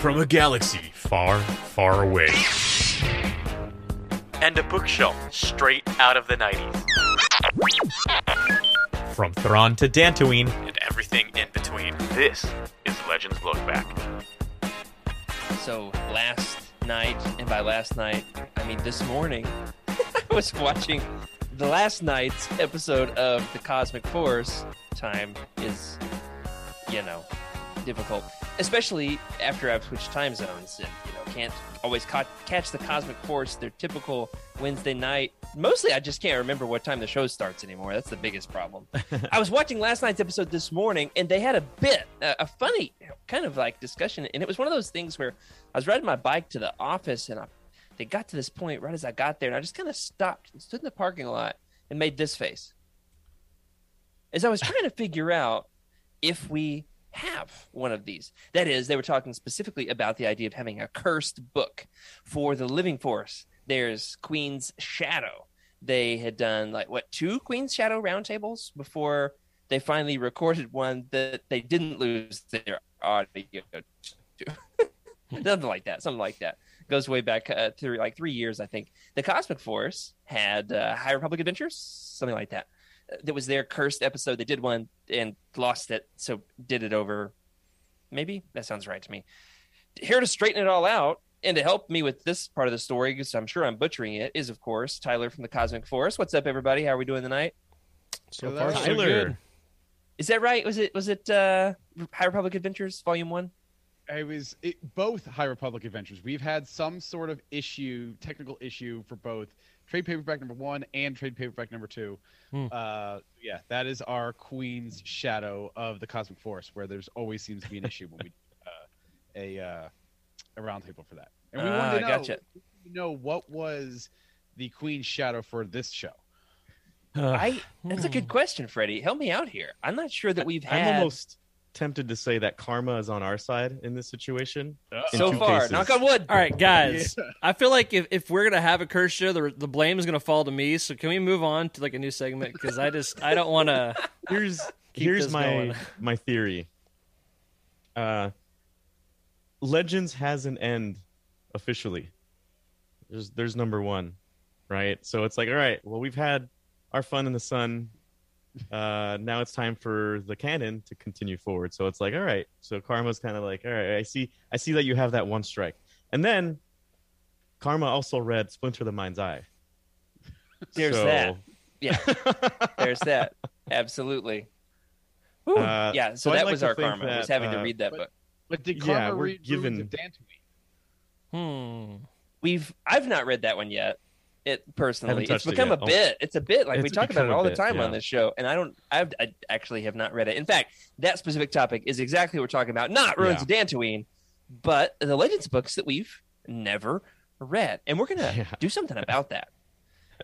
from a galaxy far, far away. And a bookshelf straight out of the 90s. From Thrawn to Dantooine. And everything in between. This is Legends Look Back. So last night, and by last night, I mean this morning, I was watching the last night's episode of The Cosmic Force. Time is, you know, difficult, especially after I've switched time zones and you know can't always ca- catch the Cosmic Force. Their typical Wednesday night. Mostly, I just can't remember what time the show starts anymore. That's the biggest problem. I was watching last night's episode this morning, and they had a bit, a, a funny kind of like discussion, and it was one of those things where I was riding my bike to the office, and I, they got to this point right as I got there, and I just kind of stopped and stood in the parking lot and made this face as I was trying to figure out if we have one of these. That is, they were talking specifically about the idea of having a cursed book for the living force. There's Queen's Shadow. They had done like what two Queen's Shadow roundtables before they finally recorded one that they didn't lose their audio to. something like that. Something like that. Goes way back uh, like three years, I think. The Cosmic Force had uh, High Republic Adventures, something like that that was their cursed episode. They did one and lost it, so did it over. Maybe that sounds right to me. Here to straighten it all out and to help me with this part of the story, because I'm sure I'm butchering it, is of course Tyler from the Cosmic Force. What's up, everybody? How are we doing tonight? So Hello. far, so Tyler. good. Is that right? Was it was it uh, High Republic Adventures Volume One? It was it, both High Republic adventures. We've had some sort of issue, technical issue for both trade paperback number one and trade paperback number two. Hmm. Uh, yeah, that is our Queen's Shadow of the Cosmic Force, where there's always seems to be an issue when we uh, a uh, a roundtable for that. And we Ah, wanted to know, gotcha. we know what was the Queen's Shadow for this show. I that's a good question, Freddie. Help me out here. I'm not sure that we've had I'm almost tempted to say that karma is on our side in this situation. in so far. cases. Knock on wood. All right, guys. I feel like if, if we're gonna have a curse show, the the blame is gonna fall to me. So can we move on to like a new segment? Because I just I don't want to. Here's Keep here's this my going. my theory. Uh, Legends has an end officially. There's there's number one, right? So it's like, all right, well we've had our fun in the sun. Uh, now it's time for the canon to continue forward. So it's like, all right. So Karma's kind of like, all right, I see, I see that you have that one strike, and then Karma also read Splinter the Mind's Eye. There's So- that. Yeah. There's that. Absolutely. Uh, yeah, so, so that like was our think karma. was that, having to uh, read that but- book. But did Yeah, Karma we're read given- Ruins of Dantooine? Hmm. We've I've not read that one yet. It personally, it's touched it become a bit. It's a bit like we talk about it become all the time yeah. on this show, and I don't. I've, I actually have not read it. In fact, that specific topic is exactly what we're talking about. Not Ruins Yeah. of Dantooine, but the Legends books that we've never read, and we're gonna Yeah. do something about that.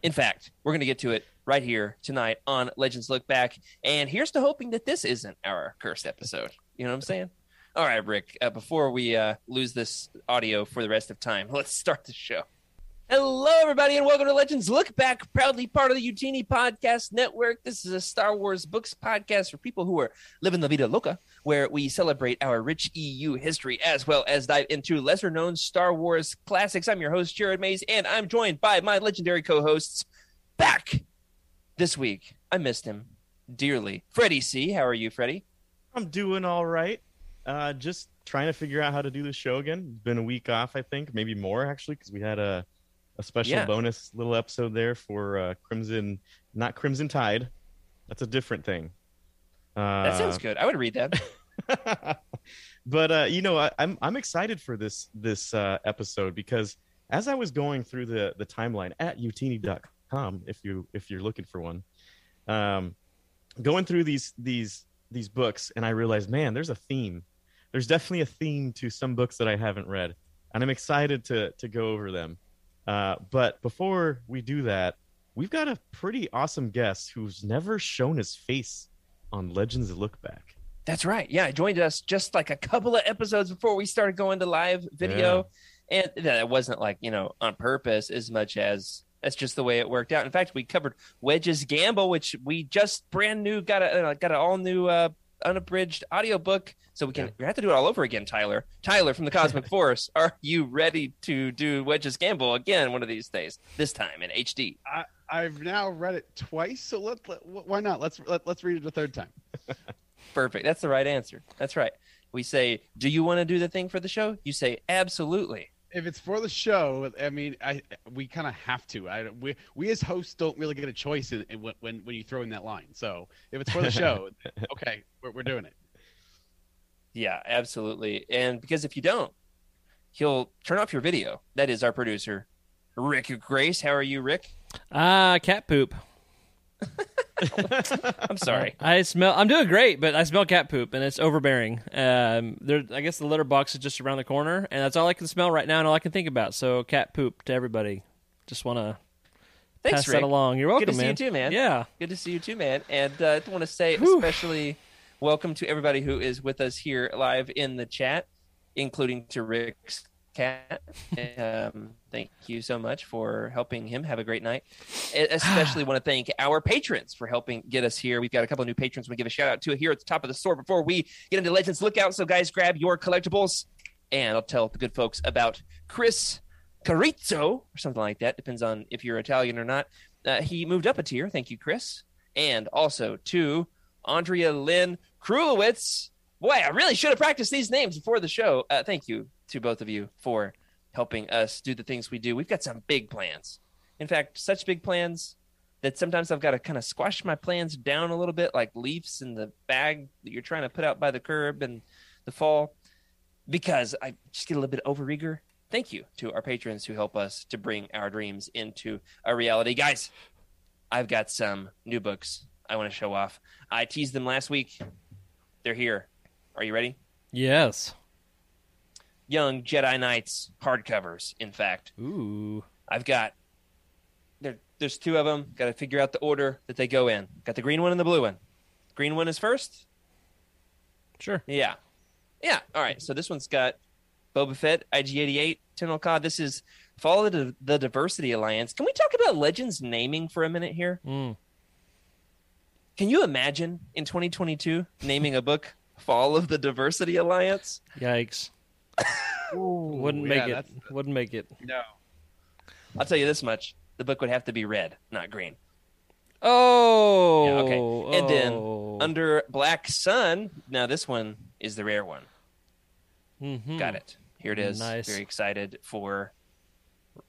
In fact, we're gonna get to it right here tonight on Legends Look Back, and here's to hoping that this isn't our cursed episode. You know what I'm saying? All right, Rick. Uh, before we uh, lose this audio for the rest of time, let's start the show. Hello, everybody, and welcome to Legends Look Back, proudly part of the Utini Podcast Network. This is a Star Wars books podcast for people who are living la vida loca, where we celebrate our rich EU history as well as dive into lesser known Star Wars classics. I'm your host, Jared Mays, and I'm joined by my legendary co hosts back this week. I missed him dearly. Freddie C. How are you, Freddie? I'm doing all right. Uh, just trying to figure out how to do the show again. Been a week off, I think, maybe more actually, because we had a a special Yeah. bonus little episode there for uh, Crimson, not Crimson Tide. That's a different thing. Uh, That sounds good. I would read that. but uh, you know, I, I'm I'm excited for this this uh, episode because as I was going through the the timeline at utini.com, if you if you're looking for one, um, going through these these these books, and I realized, man, there's a theme. There's definitely a theme to some books that I haven't read, and I'm excited to to go over them. Uh, but before we do that, we've got a pretty awesome guest who's never shown his face on Legends of Look Back. That's right. Yeah, joined us just like a couple of episodes before we started going to live video. And that wasn't like, you know, on purpose as much as that's just the way it worked out. In fact, we covered Wedge's Gamble, which we just brand new got a uh, got an all new uh, unabridged audiobook. So we can we have to do it all over again, Tyler. Tyler from the Cosmic Force, are you ready to do Wedge's Gamble again one of these days? This time in HD. I've now read it twice, so let, let why not? Let's let, let's read it a third time. Perfect. That's the right answer. That's right. We say, "Do you want to do the thing for the show?" You say, "Absolutely." If it's for the show, I mean, I we kind of have to. I we we as hosts don't really get a choice in, in when when when you throw in that line. So if it's for the show, okay, we're, we're doing it. Yeah, absolutely. And because if you don't, he'll turn off your video. That is our producer, Rick Grace. How are you, Rick? Ah, cat poop. I'm sorry. I smell. I'm doing great, but I smell cat poop, and it's overbearing. Um, there. I guess the litter box is just around the corner, and that's all I can smell right now, and all I can think about. So, cat poop to everybody. Just want to Thanks, pass Rick. that along. You're welcome, Good to see you too, man. Yeah. Good to see you too, man. And uh, I want to say Whew. especially welcome to everybody who is with us here live in the chat, including to Rick's cat. um, thank you so much for helping him have a great night. Especially want to thank our patrons for helping get us here. We've got a couple of new patrons we give a shout out to here at the top of the store before we get into Legends Lookout. So, guys, grab your collectibles, and I'll tell the good folks about Chris Carizzo or something like that. Depends on if you're Italian or not. Uh, he moved up a tier. Thank you, Chris. And also to Andrea Lynn Krulowitz. Boy, I really should have practiced these names before the show. Uh, thank you to both of you for helping us do the things we do. We've got some big plans. In fact, such big plans that sometimes I've got to kind of squash my plans down a little bit, like leaves in the bag that you're trying to put out by the curb in the fall, because I just get a little bit over eager. Thank you to our patrons who help us to bring our dreams into a reality. Guys, I've got some new books I want to show off. I teased them last week. They're here. Are you ready? Yes. Young Jedi Knights hardcovers, in fact. Ooh. I've got there. There's two of them. Got to figure out the order that they go in. Got the green one and the blue one. Green one is first. Sure. Yeah, yeah. All right. So this one's got Boba Fett, IG88, General Cod. This is follow the, the Diversity Alliance. Can we talk about Legends naming for a minute here? Mm. Can you imagine in 2022 naming a book Fall of the Diversity Alliance? Yikes. Wouldn't make yeah, it. that's- Wouldn't make it. No. I'll tell you this much: the book would have to be red, not green. Oh. Yeah, okay. And then oh. Under Black Sun. Now this one is the rare one. Mhm. Got it. Here it is. Nice. Very excited for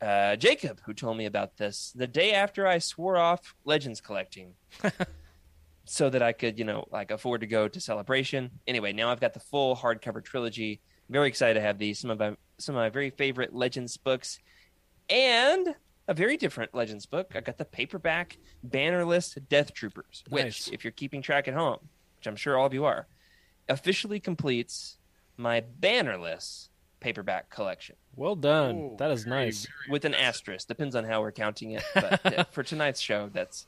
uh, Jacob, who told me about this the day after I swore off Legends collecting, so that I could, you know, like afford to go to Celebration. Anyway, now I've got the full hardcover trilogy. Very excited to have these. Some of my some of my very favorite Legends books, and a very different Legends book. I got the paperback Bannerless Death Troopers, which, Nice. if you're keeping track at home, which I'm sure all of you are, officially completes my Bannerless paperback collection Well done. Ooh, that is very, nice. very with an asterisk. Depends on how we're counting it. But uh, for tonight's show, that's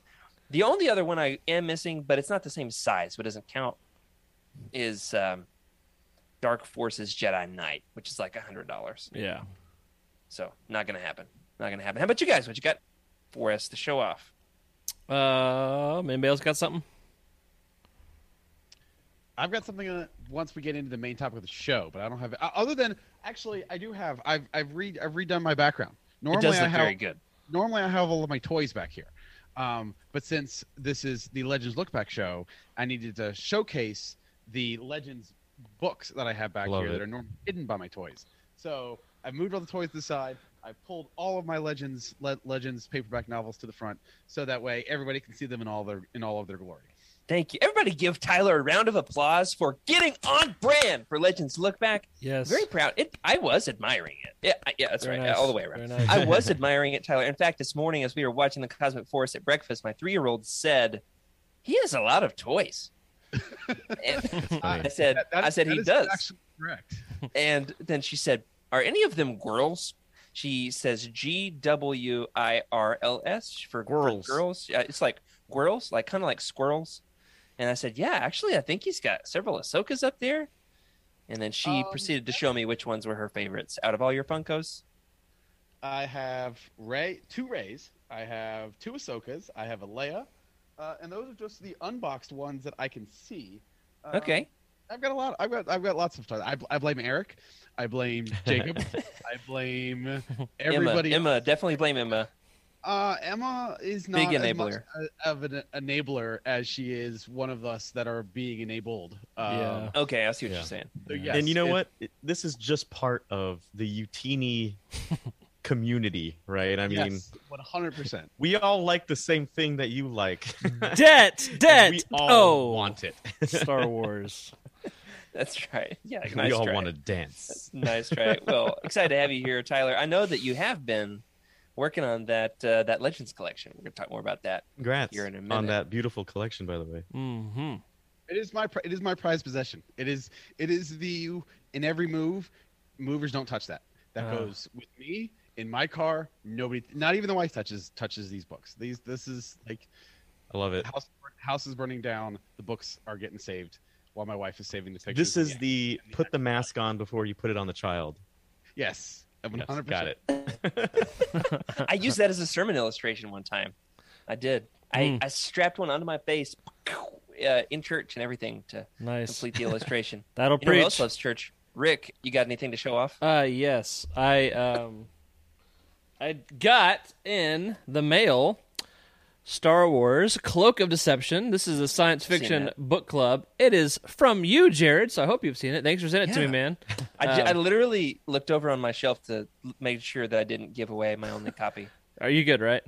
the only other one I am missing, but it's not the same size, so it doesn't count. Is um, Dark Forces Jedi Knight, which is like a hundred dollars. Yeah. So not gonna happen. Not gonna happen. How about you guys? What you got for us to show off? Uh, anybody else got something? I've got something uh, once we get into the main topic of the show, but I don't have uh, other than actually I do have I've I've read I've redone my background. Normally it does I look have very good. normally I have all of my toys back here. Um, but since this is the Legends Look Back show, I needed to showcase the Legends books that I have back Love here it. that are normally hidden by my toys. So I've moved all the toys to the side. I pulled all of my Legends Le- Legends paperback novels to the front, so that way everybody can see them in all their in all of their glory. Thank you. Everybody give Tyler a round of applause for getting on brand for Legends Look Back. Yes. Very proud. It, I was admiring it. Yeah, yeah, that's Very right. nice. All the way around. Nice. I was admiring it, Tyler. In fact, this morning as we were watching the Cosmic Force at breakfast, my three-year-old said, "He has a lot of toys." And I said, That- that- "I said that he is does." Actually correct. And then she said, "Are any of them girls?" She says G W I R L S for for Girls. girls. It's like squirrels, like kind of like squirrels. And I said, "Yeah, actually, I think he's got several Ahsokas up there." And then she Um, proceeded to show me which ones were her favorites out of all your Funkos. I have Rey, two Reys. I have two Ahsokas. I have a Leia, uh, and those are just the unboxed ones that I can see. Uh, Okay. I've got a lot. I've got I've got lots of stuff. I, I blame Eric. I blame Jacob. I blame everybody. Emma, Emma, definitely blame Emma. Uh, Emma is not Big as much enabler. a- of an enabler as she is one of us that are being enabled. Um, Yeah. Okay, I see what Yeah. you're saying. so yes, and you know it- what? It- this is just part of the Utini community, right? I mean, yes, one hundred percent. we all like the same thing that you like. Debt, And debt. we all oh, want it. Star Wars. That's right. Yeah, we all try. want to dance. Nice try. Well, excited to have you here, Tyler. I know that you have been working on that uh, that Legends collection. We're gonna talk more about that. Congrats Here in a minute. on that beautiful collection, by the way. hmm It is my it is my prized possession. It is it is the in every move, movers don't touch that. That Uh. goes with me in my car. Nobody, not even the wife touches touches these books. These this is like I love it. house house is burning down. The books are getting saved while my wife is saving the pictures. This is Yeah. the put the mask on before you put it on the child. yes, one Yes, got it. I used that as a sermon illustration one time. I did. I, Mm. I strapped one onto my face uh, in church and everything to Nice. complete the illustration. That'll you know who else preach. loves church? Rick, you got anything to show off? Uh yes. I um I got in the mail Star Wars Cloak of Deception. This is a science fiction book club. It is from you, Jared, so I hope you've seen it. Thanks for sending it to me, man. I, Um, I literally looked over on my shelf to make sure that I didn't give away my only copy. Are you good, right?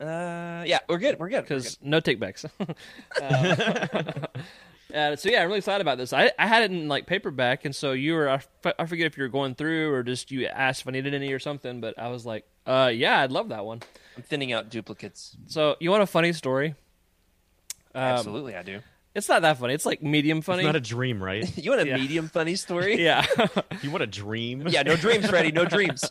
Uh, yeah, we're good. We're good. Because no takebacks. uh, uh, so yeah, I'm really excited about this. I, I had it in like paperback, and so you were I, f- I forget if you were going through or just you asked if I needed any or something, but I was like, uh, yeah, I'd love that one. I'm thinning out duplicates. So you want a funny story? Um, Absolutely, I do. It's not that funny. It's like medium funny. It's not a dream, right? You want a yeah. medium funny story? yeah. you want a dream? yeah, no dreams, Freddie. No dreams.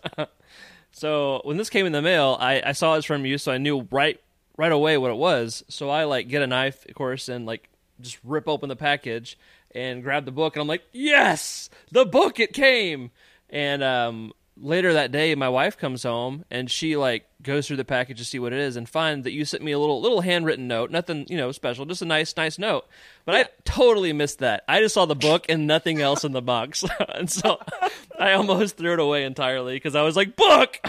so when this came in the mail, I, I saw it from you, so I knew right right away what it was. So I like get a knife, of course, and like just rip open the package and grab the book, and I'm like, yes, the book, it came. And um, later that day, my wife comes home and she like goes through the package to see what it is and find that you sent me a little little handwritten note, nothing you know special, just a nice nice note. But I totally missed that. I just saw the book and nothing else in the box, and so I almost threw it away entirely because I was like, book.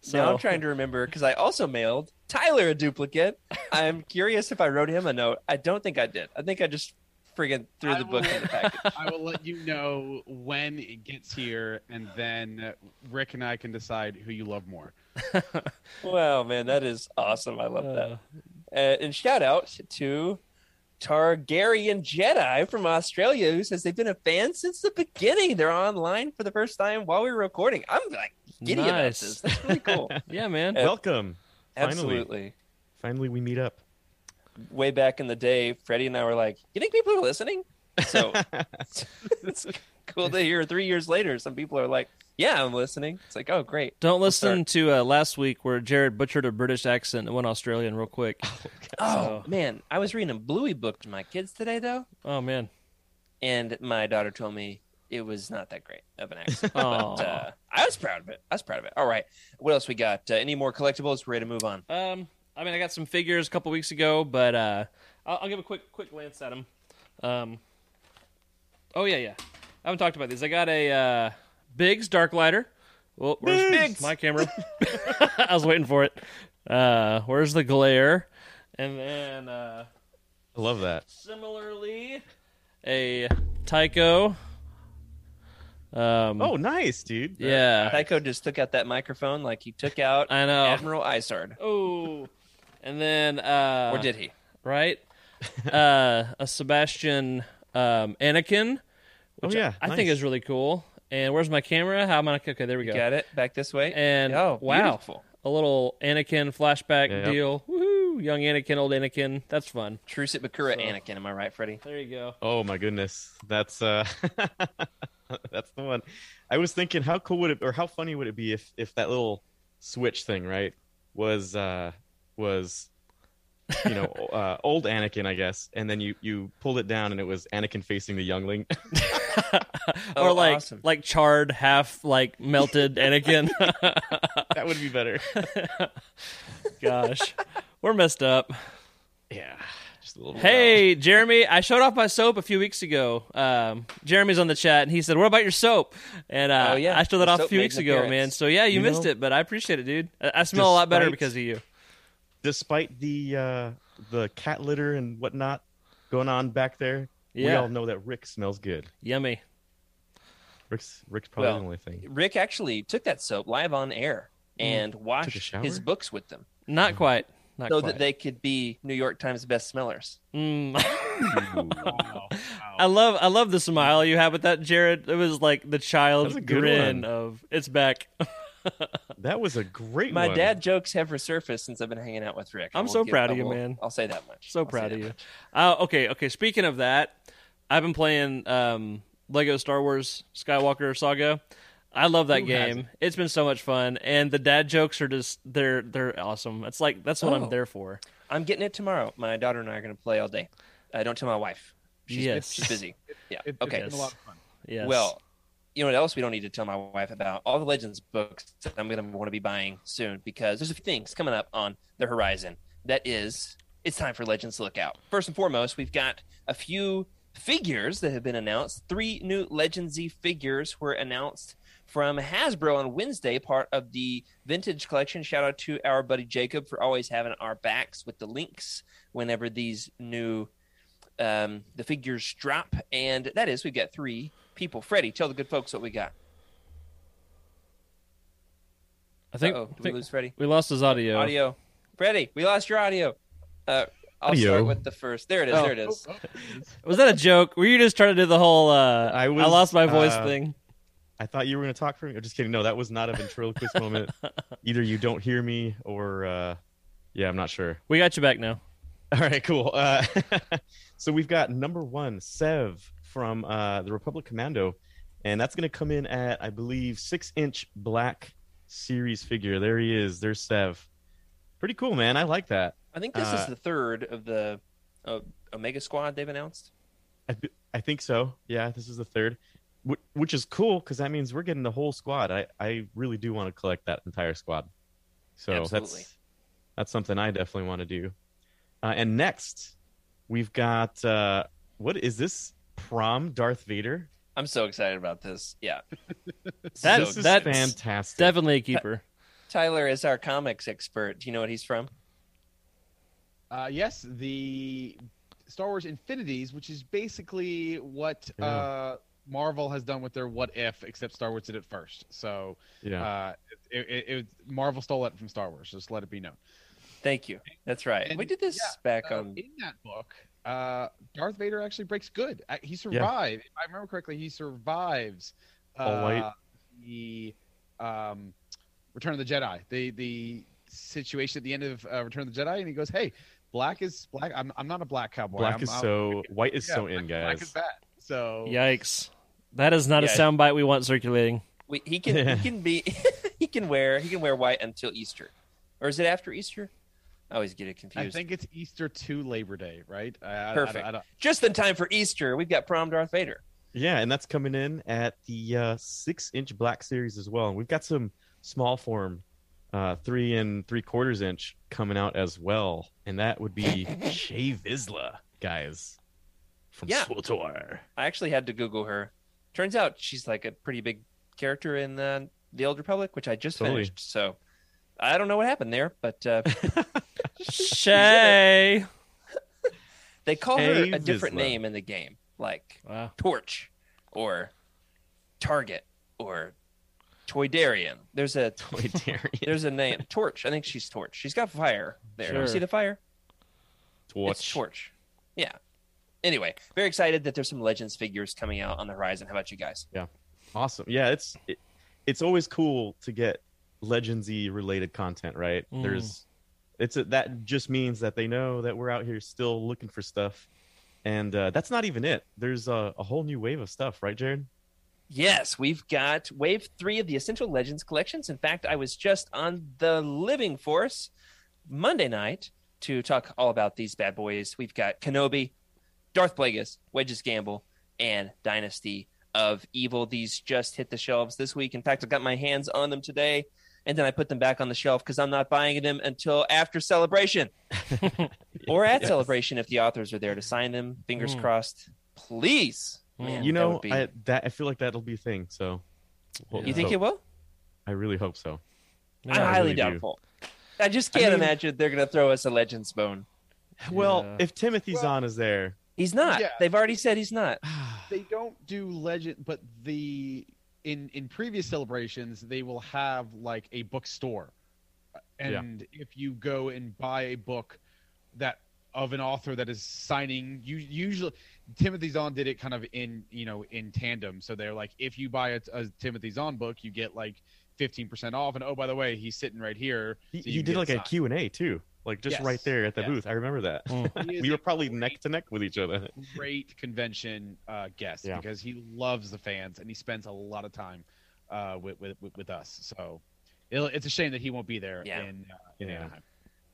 So now I'm trying to remember because I also mailed Tyler a duplicate. I'm curious if I wrote him a note. I don't think I did. I think I just friggin' threw I the book will- in the package. I will let you know when it gets here, and then Rick and I can decide who you love more. wow, man, that is awesome. I love that. Uh, Uh, and shout out to Targaryen Jedi from Australia who says they've been a fan since the beginning. They're online for the first time while we were recording. I'm like giddy about this. That's really cool. yeah, man. Welcome. Finally. Absolutely. Finally, we meet up. Way back in the day, Freddie and I were like, "You think people are listening?" So it's cool to hear. Three years later, some people are like, "Yeah, I'm listening." It's like, "Oh, great." Don't We'll listen to uh, last week where Jared butchered a British accent and went Australian real quick. Oh So- man, I was reading a Bluey book to my kids today though, Oh man. and my daughter told me it was not that great of an accent. But, uh, I was proud of it. I was proud of it. All right, what else we got? Uh, any more collectibles? We're ready to move on. Um, I mean, I got some figures a couple weeks ago, but uh, I'll, I'll give a quick quick glance at them. Um, oh yeah, yeah. I haven't talked about these. I got a uh, Biggs Darklighter. Well, where's Biggs! my camera? I was waiting for it. Uh, where's the glare? And then uh, I love that. similarly, a Tycho. Um, Oh, nice, dude. yeah. Tycho just took out that microphone like he took out I know. Admiral Isard. Oh, and then uh, or did he? right? uh, a Sebastian um, Anakin, Oh, which yeah. I, I think is really cool. And where's my camera? How am I? Okay, there we go. Got it. Back this way. And oh, wow, beautiful. a little Anakin flashback Yep. deal. Woohoo! Young Anakin, old Anakin. That's fun. Truce at Bakura So- Anakin. Am I right, Freddie? There you go. Oh my goodness, that's uh, that's the one. I was thinking, how cool would it, or how funny would it be if if that little switch thing, right, was uh was you know uh, old Anakin, I guess, and then you you pulled it down and it was Anakin facing the youngling. Oh, or like awesome. like charred, half like melted Anakin. that would be better. Gosh, we're messed up. Yeah, Just a little. Hey, Jeremy, I showed off my soap a few weeks ago. Um, Jeremy's on the chat, and he said, "What about your soap?" And uh, Oh, yeah. I showed that off a few weeks ago, man. So yeah, you, You missed know, it, but I appreciate it, dude. I, I smell a lot better because of you. Despite the uh, the cat litter and whatnot going on back there, we all know that Rick smells good. yummy. Rick's Rick's probably Well, the only thing. Rick actually took that soap live on air and Took a washed his books with them Not quite. Not so quite. that they could be New York Times best smellers. Mm. Wow. I love I love the smile you have with that, Jared. It was like the That child was a good grin one. of it's back. That was a great My one. dad jokes have resurfaced since I've been hanging out with Rick. I I'm so give- proud of you, man. I'll say that much. So I'll proud of you. much. Uh, okay, okay. Speaking of that, I've been playing um, Lego Star Wars Skywalker Saga. I love that Who game. hasn't? It's been so much fun, and the dad jokes are just they're they're awesome. It's like that's what Oh. I'm there for. I'm getting it tomorrow. My daughter and I are going to play all day. Uh, don't tell my wife. She's, Yes. she's busy. Yeah. It, okay. It's been a lot of fun. Yes. Well, you know what else we don't need to tell my wife about? All the Legends books that I'm going to want to be buying soon because there's a few things coming up on the horizon. That is, it's time for Legends to look out. First and foremost, we've got a few figures that have been announced. Three new Legendsy figures were announced from Hasbro on Wednesday, part of the vintage collection. Shout out to our buddy Jacob for always having our backs with the links whenever these new um, the figures drop. And that is, we've got three people. Freddie, tell the good folks what we got. I think, Uh-oh, I did we think lose Freddie? we lost his audio. Audio. Freddie, we lost your audio. Uh, I'll Audio. start with the first. There it is. Oh. There it is. Was that a joke? Were you just trying to do the whole uh, I, I lost my voice uh, thing? I thought you were going to talk for me. I'm just kidding. No, that was not a ventriloquist moment. Either you don't hear me, or uh, yeah, I'm not sure. We got you back now. All right, cool. Uh, so we've got number one, Sev from uh, the Republic Commando, and that's going to come in at, I believe, six inch black series figure. There he is. There's Sev. Pretty cool, man. I like that. I think this Uh, is the third of the uh, Omega Squad they've announced. I think so. Yeah, this is the third, Wh- which is cool because that means we're getting the whole squad. I, I really do want to collect that entire squad. So Absolutely. that's that's something I definitely want to do. Uh, and next, we've got uh, what is this? Prom Darth Vader. I'm so excited about this. Yeah. That- this is that's fantastic. Definitely a keeper. Tyler is our comics expert. Do you know what he's from? Uh, yes, the Star Wars Infinities, which is basically what Yeah. uh, Marvel has done with their What If, except Star Wars did it first. So yeah. uh, it, it, it, Marvel stole it from Star Wars. Just let it be known. Thank you. That's right. And- we did this yeah, back Uh, on. in that book, uh, Darth Vader actually breaks good. Uh, He survived. If I remember correctly, he survives. All white? Uh, the um, Return of the Jedi. The the situation at the end of uh, Return of the Jedi, and he goes, "Hey, black is black. I'm, I'm not a black cowboy. black I'm, is I'm- so white is yeah, so in, black, Black is guys. bad. So Yikes. That is not Yeah. a soundbite we want circulating. We, he can he can be he can wear he can wear white until Easter, or is it after Easter? I always get it confused. I think it's Easter to Labor Day, right? I, I- Perfect. I, I don't- Just in time for Easter, we've got prom Darth Vader. Yeah, and that's coming in at the uh, six inch black series as well. And we've got some small form, uh, three and three quarters inch coming out as well. And that would be Shae Vizla, guys. From Yeah. SWTOR. I actually had to Google her. Turns out she's like a pretty big character in uh, the Old Republic, which I just Totally. finished. So I don't know what happened there, but uh, Shae. they call her a different Vizla. name in the game, like Wow. Torch or Target or Toydarian. There's a Toydarian. there's a name Torch. I think she's Torch. She's got fire there. Sure. See the fire? It's Torch. Torch. Yeah. Anyway, very excited that there's some Legends figures coming out on the horizon. How about you guys? Yeah, awesome. Yeah, it's it, it's always cool to get legendsy related content, right? Mm. There's it's a, that just means that they know that we're out here still looking for stuff. And uh, that's not even it. There's a, a whole new wave of stuff, right, Jared? Yes, we've got wave three of the Essential Legends collections. In fact, I was just on the Living Force Monday night to talk all about these bad boys. We've got Kenobi, Darth Plagueis, Wedges Gamble, and Dynasty of Evil. These just hit the shelves this week. In fact, I got my hands on them today. and then I put them back on the shelf because I'm not buying them until after celebration or at Yes. celebration if the authors are there to sign them. Fingers Mm. crossed, please. Mm. Man, you know, would be- I that I feel like that'll be a thing. So, You you think so. it will? I really hope so. I'm Yeah. I highly really do. doubtful. I just can't mean- imagine they're going to throw us a Legends bone. Well, Yeah. if Timothy Well- Zahn is there, He's not. Yeah. They've already said he's not. they don't do legend but the in in previous celebrations they will have like a bookstore Yeah. and if you go and buy a book that of an author that is signing you usually timothy zahn did it kind of in you know in tandem so they're like if you buy a, a timothy zahn book you get like 15% off and oh by the way he's sitting right here he, so you he can did get like a signed. Q and A too, like just right there at the Yes. booth. I remember that. Mm. We were probably great- neck to neck with each other. great convention uh, guest Yeah. because he loves the fans and he spends a lot of time uh, with, with with with us. So it'll, it's a shame that he won't be there Yeah. in, uh, in Yeah. Anaheim.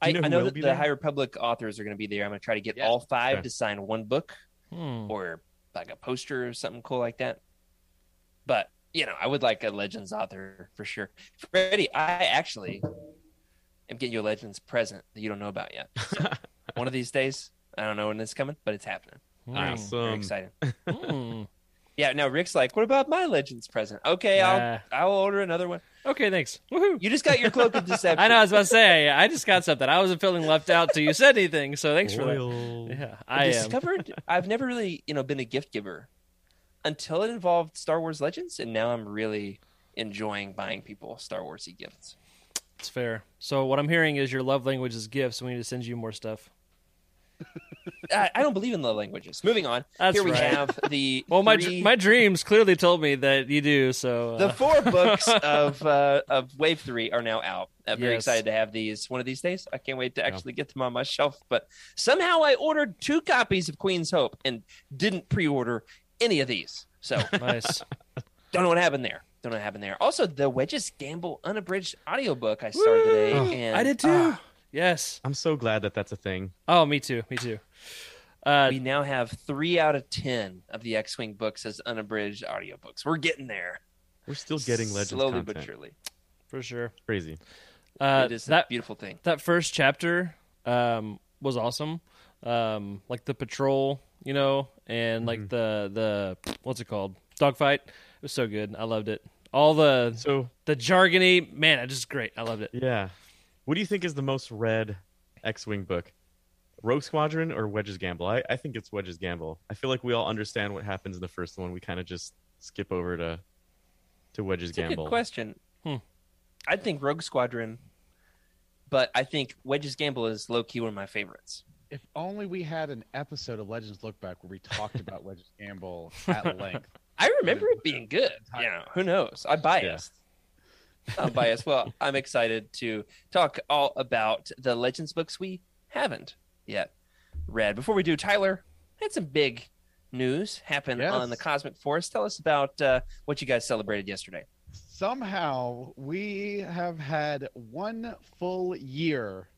I, you know I who know that the there? High Republic authors are going to be there. I'm going to try to get Yeah. all five Okay. to sign one book Hmm. or like a poster or something cool like that. But you know, I would like a Legends author for sure. Freddie, I actually am getting you a Legends present that you don't know about yet. So, one of these days, I don't know when it's coming, but it's happening. Hmm. Very Awesome. excited. Hmm. Yeah. Now Rick's like, "What about my Legends present?" Okay, I'll I'll order another one. Okay, thanks. Woohoo. You just got your cloak of deception. I know. I was about to say. I just got something. I wasn't feeling left out till you said anything. So thanks for that. Yeah, I I am. discovered I've never really, you know, been a gift giver until it involved Star Wars Legends, and now I'm really enjoying buying people Star Warsy gifts. It's fair. So what I'm hearing is your love language is gifts. We need to send you more stuff. I, I don't believe in love languages. Moving on. That's Here we right. have the Well, my three- my dreams clearly told me that you do. So uh, the four books of uh, of Wave Three are now out. I'm very Yes. excited to have these one of these days. I can't wait to actually get them on my shelf. But somehow I ordered two copies of Queen's Hope and didn't pre-order any of these. So nice. Don't know what happened there. Don't know what happened there. Also, the Wedges Gamble unabridged audiobook I started today. Woo! And I did too. ah, yes. I'm so glad that that's a thing. Oh, me too. Me too. Uh, we now have three out of ten of the X-wing books as unabridged audiobooks. We're getting there. We're still getting Legends slowly content. but surely. for sure. Crazy. Uh, it is a that beautiful thing. that first chapter um, was awesome. Um, like the patrol, you know, and like Mhm. the the what's it called dogfight. It was so good. I loved it. All the So the jargony, man, it just great. I loved it. yeah, what do you think is the most read X-wing book? Rogue Squadron or Wedge's Gamble? I, I think it's Wedge's Gamble. I feel like we all understand what happens in the first one. We kind of just skip over to to Wedge's It's a Gamble. good question. Hmm. I think Rogue Squadron, but I think Wedges Gamble is low key one of my favorites. If only we had an episode of Legends Look Back where we talked about Wedges Gamble at length. I remember it being good. You know, who knows? I'm biased. I'm biased. Well, I'm excited to talk all about the Legends books we haven't yet read. Before we do, Tyler had some big news happen Yes. on the Cosmic Force. Tell us about uh, what you guys celebrated yesterday. Somehow we have had one full year,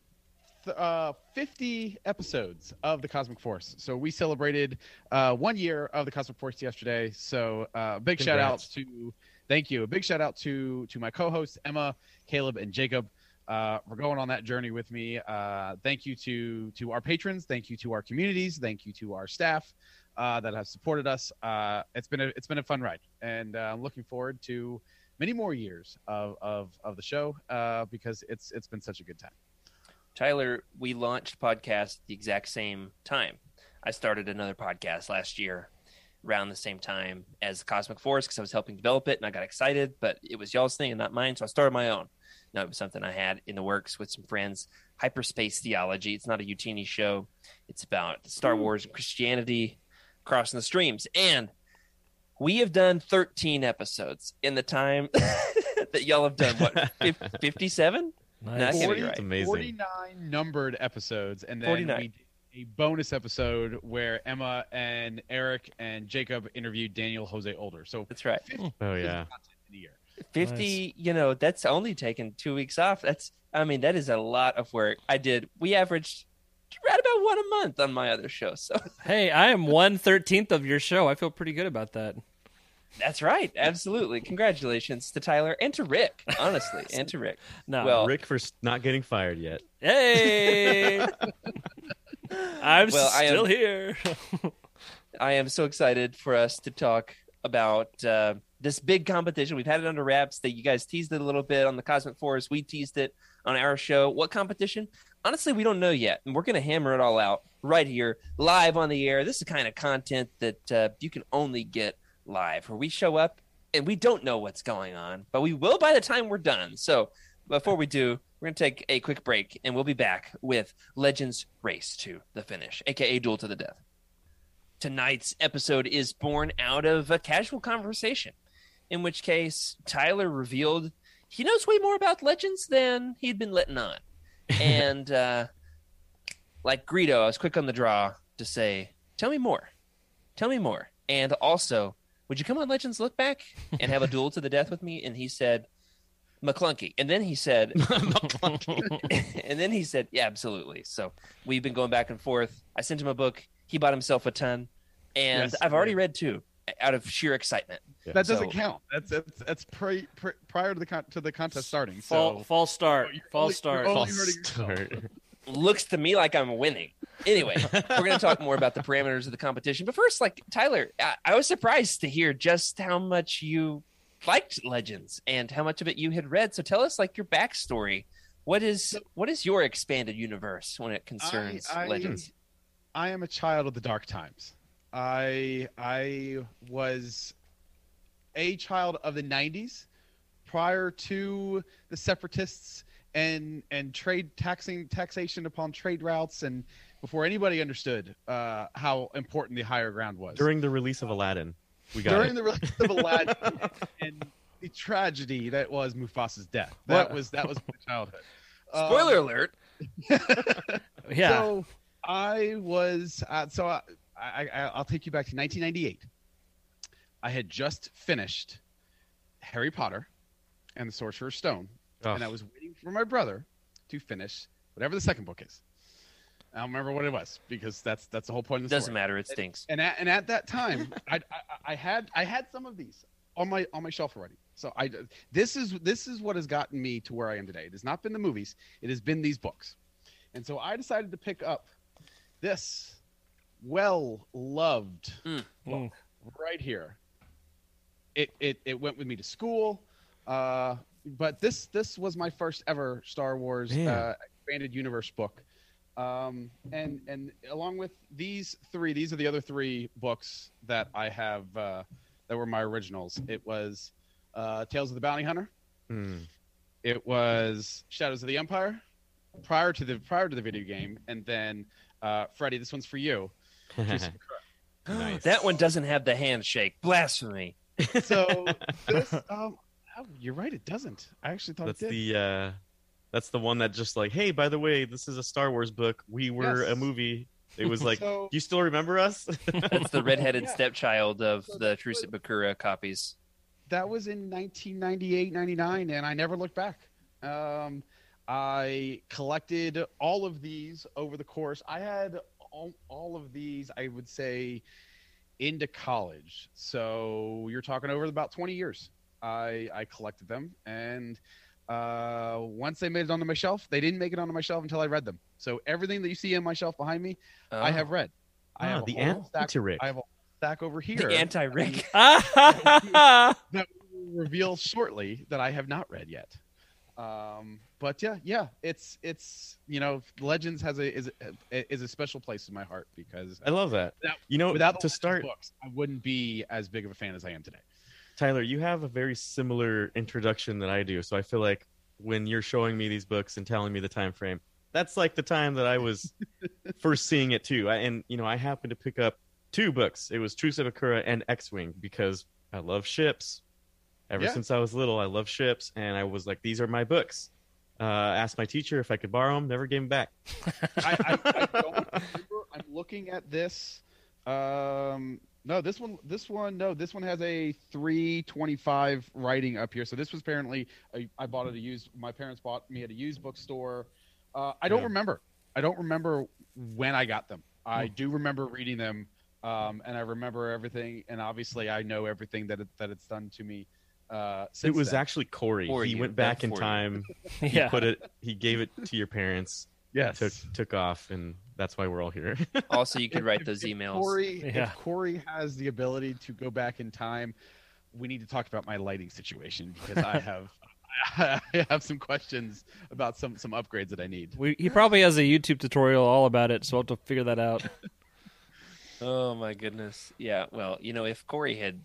th- uh, 50 episodes of the Cosmic Force. So we celebrated uh, one year of the Cosmic Force yesterday. So uh, big shout out Congrats. to, thank you, a big shout out to to my co-hosts Emma, Caleb, and Jacob. Uh, for going on that journey with me. Uh, thank you to to our patrons. Thank you to our communities. Thank you to our staff uh, that have supported us. Uh, it's been a it's been a fun ride, and uh, I'm looking forward to many more years of of, of the show uh, because it's it's been such a good time. Tyler, we launched podcast the exact same time. I started another podcast last year around the same time as Cosmic Force because I was helping develop it and I got excited, but it was y'all's thing and not mine, so I started my own. No, it was something I had in the works with some friends. Hyperspace Theology. It's not a Utini show. It's about Star hmm. Wars and Christianity crossing the streams. And we have done 13 episodes in the time that y'all have done. What, 57? Nice. Nice. can't be 40 right. Amazing. 49 numbered episodes, and then 49. we did a bonus episode where Emma and Eric and Jacob interviewed Daniel Jose Older. So That's right. 50 Oh yeah. content in a year. 50 you know that's only taken two weeks off that's i mean that is a lot of work i did we averaged right about one a month on my other show so Hey, I am one thirteenth of your show. I feel pretty good about that. That's right. Absolutely. Congratulations to Tyler and to Rick, honestly, and to Rick. No. Well, Rick for not getting fired yet. hey, I'm Well, I am- still here. I am so excited for us to talk about uh, this big competition. We've had it under wraps. That you guys teased it a little bit on the Cosmic Force. We teased it on our show. What competition? Honestly, we don't know yet, and we're going to hammer it all out right here, live on the air. This is the kind of content that uh, you can only get live, where we show up and we don't know what's going on, but we will by the time we're done. So before we do, we're going to take a quick break, and we'll be back with Legends Race to the Finish, aka Duel to the Death tonight's episode is born out of a casual conversation, in which case Tyler revealed he knows way more about legends than he'd been letting on. And uh, like Greedo, I was quick on the draw to say, Tell me more. Tell me more. And also, would you come on Legends Look Back and have a duel to the death with me? And he said, McClunky. And then he said, and then he said, "Yeah, absolutely." So we've been going back and forth. I sent him a book. He bought himself a ton, and Yes, I've already right. read two out of sheer excitement. Yeah. That doesn't So- count. That's that's, that's pri- pri- prior to the con- to the contest starting. Fall, So false start. Oh, you're False only- start. you're False start. Looks to me like I'm winning. Anyway, we're going to talk more about the parameters of the competition. But first, like Tyler, I, I was surprised to hear just how much you liked Legends and how much of it you had read. So tell us like your backstory. What is what is your expanded universe when it concerns I- Legends? I am a child of the dark times. I I was a child of the 90s prior to the separatists and and trade taxing taxation upon trade routes and before anybody understood uh, how important the higher ground was. During the release of Aladdin, we got During it. the release of Aladdin and the tragedy that was Mufasa's death. That What? was that was my childhood. Um, Spoiler alert. Yeah. So I was uh, so I, I, I I'll take you back to 1998. I had just finished Harry Potter and the Sorcerer's Stone, Oh, and I was waiting for my brother to finish whatever the second book is. I don't remember what it was because that's that's the whole point of the Doesn't story. matter. It stinks. And at, and at that time, I, I I had I had some of these on my on my shelf already. So I this is this is what has gotten me to where I am today. It has not been the movies. It has been these books. And so I decided to pick up this well loved Mm. book right here. It, it it went with me to school. Uh, but this this was my first ever Star Wars uh, expanded universe book. Um, and and along with these three, these are the other three books that I have uh, that were my originals. It was uh, Tales of the Bounty Hunter. Hmm. It was Shadows of the Empire, prior to the prior to the video game, and then uh, Freddie, this one's for you. Nice. That one doesn't have the handshake. Blasphemy. so this, um, oh, you're right, it doesn't. I actually thought that's it did. the uh, that's the one that just like, hey, by the way, this is a Star Wars book. We were a movie. It was like, So- you still remember us? That's the redheaded Yeah. stepchild of So the that Truce at Bakura copies. that was in 1998 99 and i never looked back um, i collected all of these over the course i had all, all of these i would say into college so you're talking over about 20 years i i collected them and uh, once they made it onto my shelf they didn't make it onto my shelf until i read them so everything that you see on my shelf behind me i Oh. have read i Ah, have the whole anti-Rick. i have a stack over here the anti-Rick. that will reveal shortly that I have not read yet. Um, but yeah, yeah, it's it's you know, Legends has a is a, is a special place in my heart because I love that. Without- You know, without to start, books, I wouldn't be as big of a fan as I am today. Tyler, you have a very similar introduction that I do. So I feel like when you're showing me these books and telling me the time frame, that's like the time that I was first seeing it too. I, and you know, I happened to pick up two books. It was Truce at Bakura and X-wing because I love ships. Ever Yeah. since I was little, I love ships, and I was like, these are my books. Uh, asked my teacher if I could borrow them. Never gave them back. I, I, I don't remember. I'm looking at this. Um, no, this one, this one, no, this one has a 325 writing up here. So this was apparently I, I bought it a used. My parents bought me at a used bookstore. Uh, I don't Yeah. remember. I don't remember when I got them. I Hmm. do remember reading them um, and I remember everything. And obviously, I know everything that it, that it's done to me. Uh, It was then. actually Corey. For he went done back in for you. time. He yeah. put it. He gave it to your parents. Yes. Took took off, and that's why we're all here. Also, you could write if- those if emails. Corey, Yeah. if Corey has the ability to go back in time, we need to talk about my lighting situation because I have I have some questions about some some upgrades that I need. We, he probably has a YouTube tutorial all about it, so I'll have to figure that out. Oh my goodness. Yeah. Well, you know, if Corey had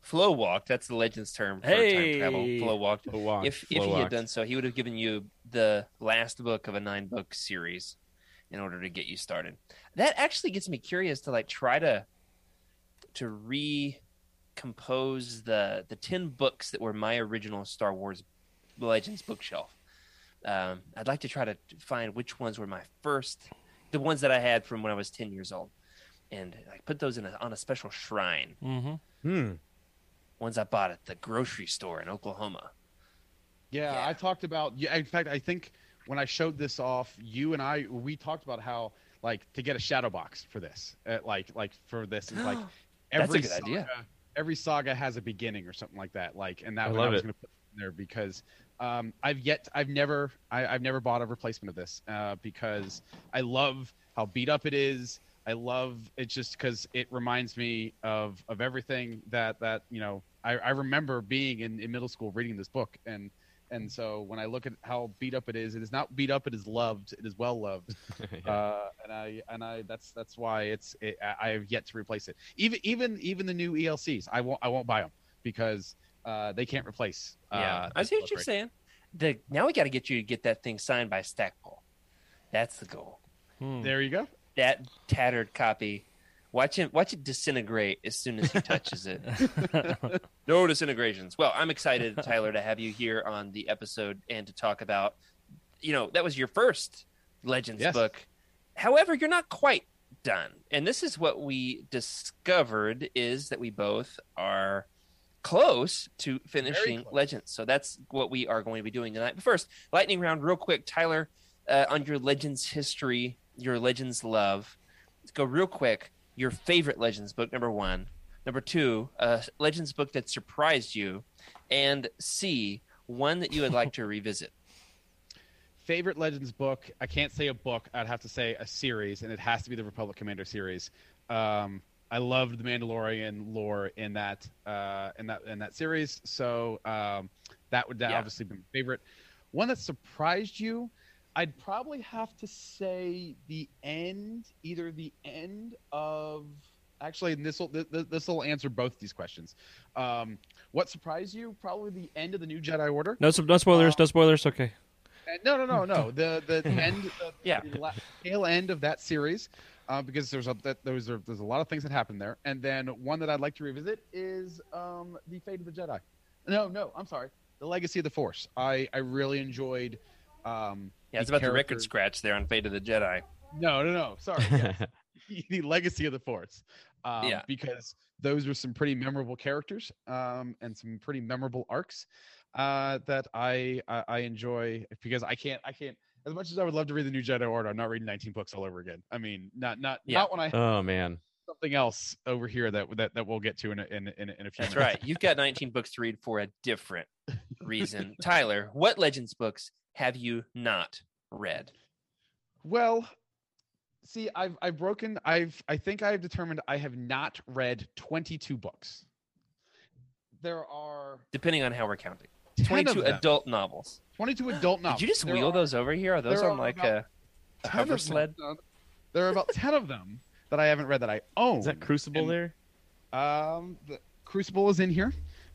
flow walked, that's the Legends term for Hey! time travel. Flow walked. Flow walked, if flow if he had done so, he would have given you the last book of a nine book series in order to get you started. That actually gets me curious to like try to to recompose the the ten books that were my original Star Wars Legends bookshelf. Um, I'd like to try to find which ones were my first, the ones that I had from when I was ten years old, and like put those in a, on a special shrine. hmm hmm. Ones I bought at the grocery store in Oklahoma. Yeah, Yeah. I talked about. Yeah, in fact, I think when I showed this off, you and I we talked about how like to get a shadow box for this, uh, like like for this is like That's a every good saga, idea. Every saga has a beginning or something like that. Like, and that I one I was going to put in there because um, I've yet I've never I, I've never bought a replacement of this uh, because I love how beat up it is. I love it just because it reminds me of of everything that that you know I, I remember being in, in middle school reading this book and and so when I look at how beat up it is, it is not beat up. It is loved. It is well loved. Uh, and I and I that's that's why it's it, I I have yet to replace it. Even even even the new ELCs, I won't I won't buy them because uh, they can't replace. Yeah, uh, I see what you're book right saying. The now we got to get you to get that thing signed by Stackpole. That's the goal. Hmm. There you go. That tattered copy. Watch him. Watch it disintegrate as soon as he touches it. no disintegrations. Well, I'm excited, Tyler, to have you here on the episode and to talk about. You know, that was your first Legends Yes. book. However, you're not quite done, and this is what we discovered: is that we both are close to finishing close. Legends. So that's what we are going to be doing tonight. But first, lightning round, real quick, Tyler, uh, on your Legends history, your Legends love. Let's go real quick. Your favorite Legends book, number one. Number two, a Legends book that surprised you, and C, one that you would like to revisit. Favorite Legends book? I can't say a book. I'd have to say a series, and it has to be the Republic Commando series. Um, I loved the Mandalorian lore in that uh, in that in that series, so um, that would that Yeah. obviously be my favorite. One that surprised you, I'd probably have to say the end, either the end of. Actually, this will this will answer both these questions. Um, what surprised you? Probably the end of the New Jedi Order. No, no spoilers. No spoilers. Okay. Uh, No, no, no, no. The the end, the, Yeah. the la- tail end of that series, uh, because there's a that there's a, there's a lot of things that happen there, and then one that I'd like to revisit is um, the Fate of the Jedi. No, no, I'm sorry, the Legacy of the Force. I I really enjoyed. Um, Yeah, it's the about the record scratch there on Fate of the Jedi. No, no, no. Sorry. yes. the Legacy of the Force. Um, Yeah. Because those were some pretty memorable characters um, and some pretty memorable arcs uh, that I, I I enjoy because I can't I can't as much as I would love to read the New Jedi Order. I'm not reading 19 books all over again. I mean, not not Yeah. not when I oh man. something else over here that that, that we'll get to in a, in, in, a- in a few That's minutes. right. You've got 19 books to read for a different reason. Tyler, what Legends books have you not read? Well, see, I've I've broken. I've I think I've determined I have not read 22 books. There are Depending on how we're counting. 22 adult novels. 22 adult novels. Did you just There weel are those over here? Are those there on are like a, a 10 hover of them. sled? There are about 10 of them that I haven't read that I own. Is that Crucible And- there? Um, the Crucible is in here.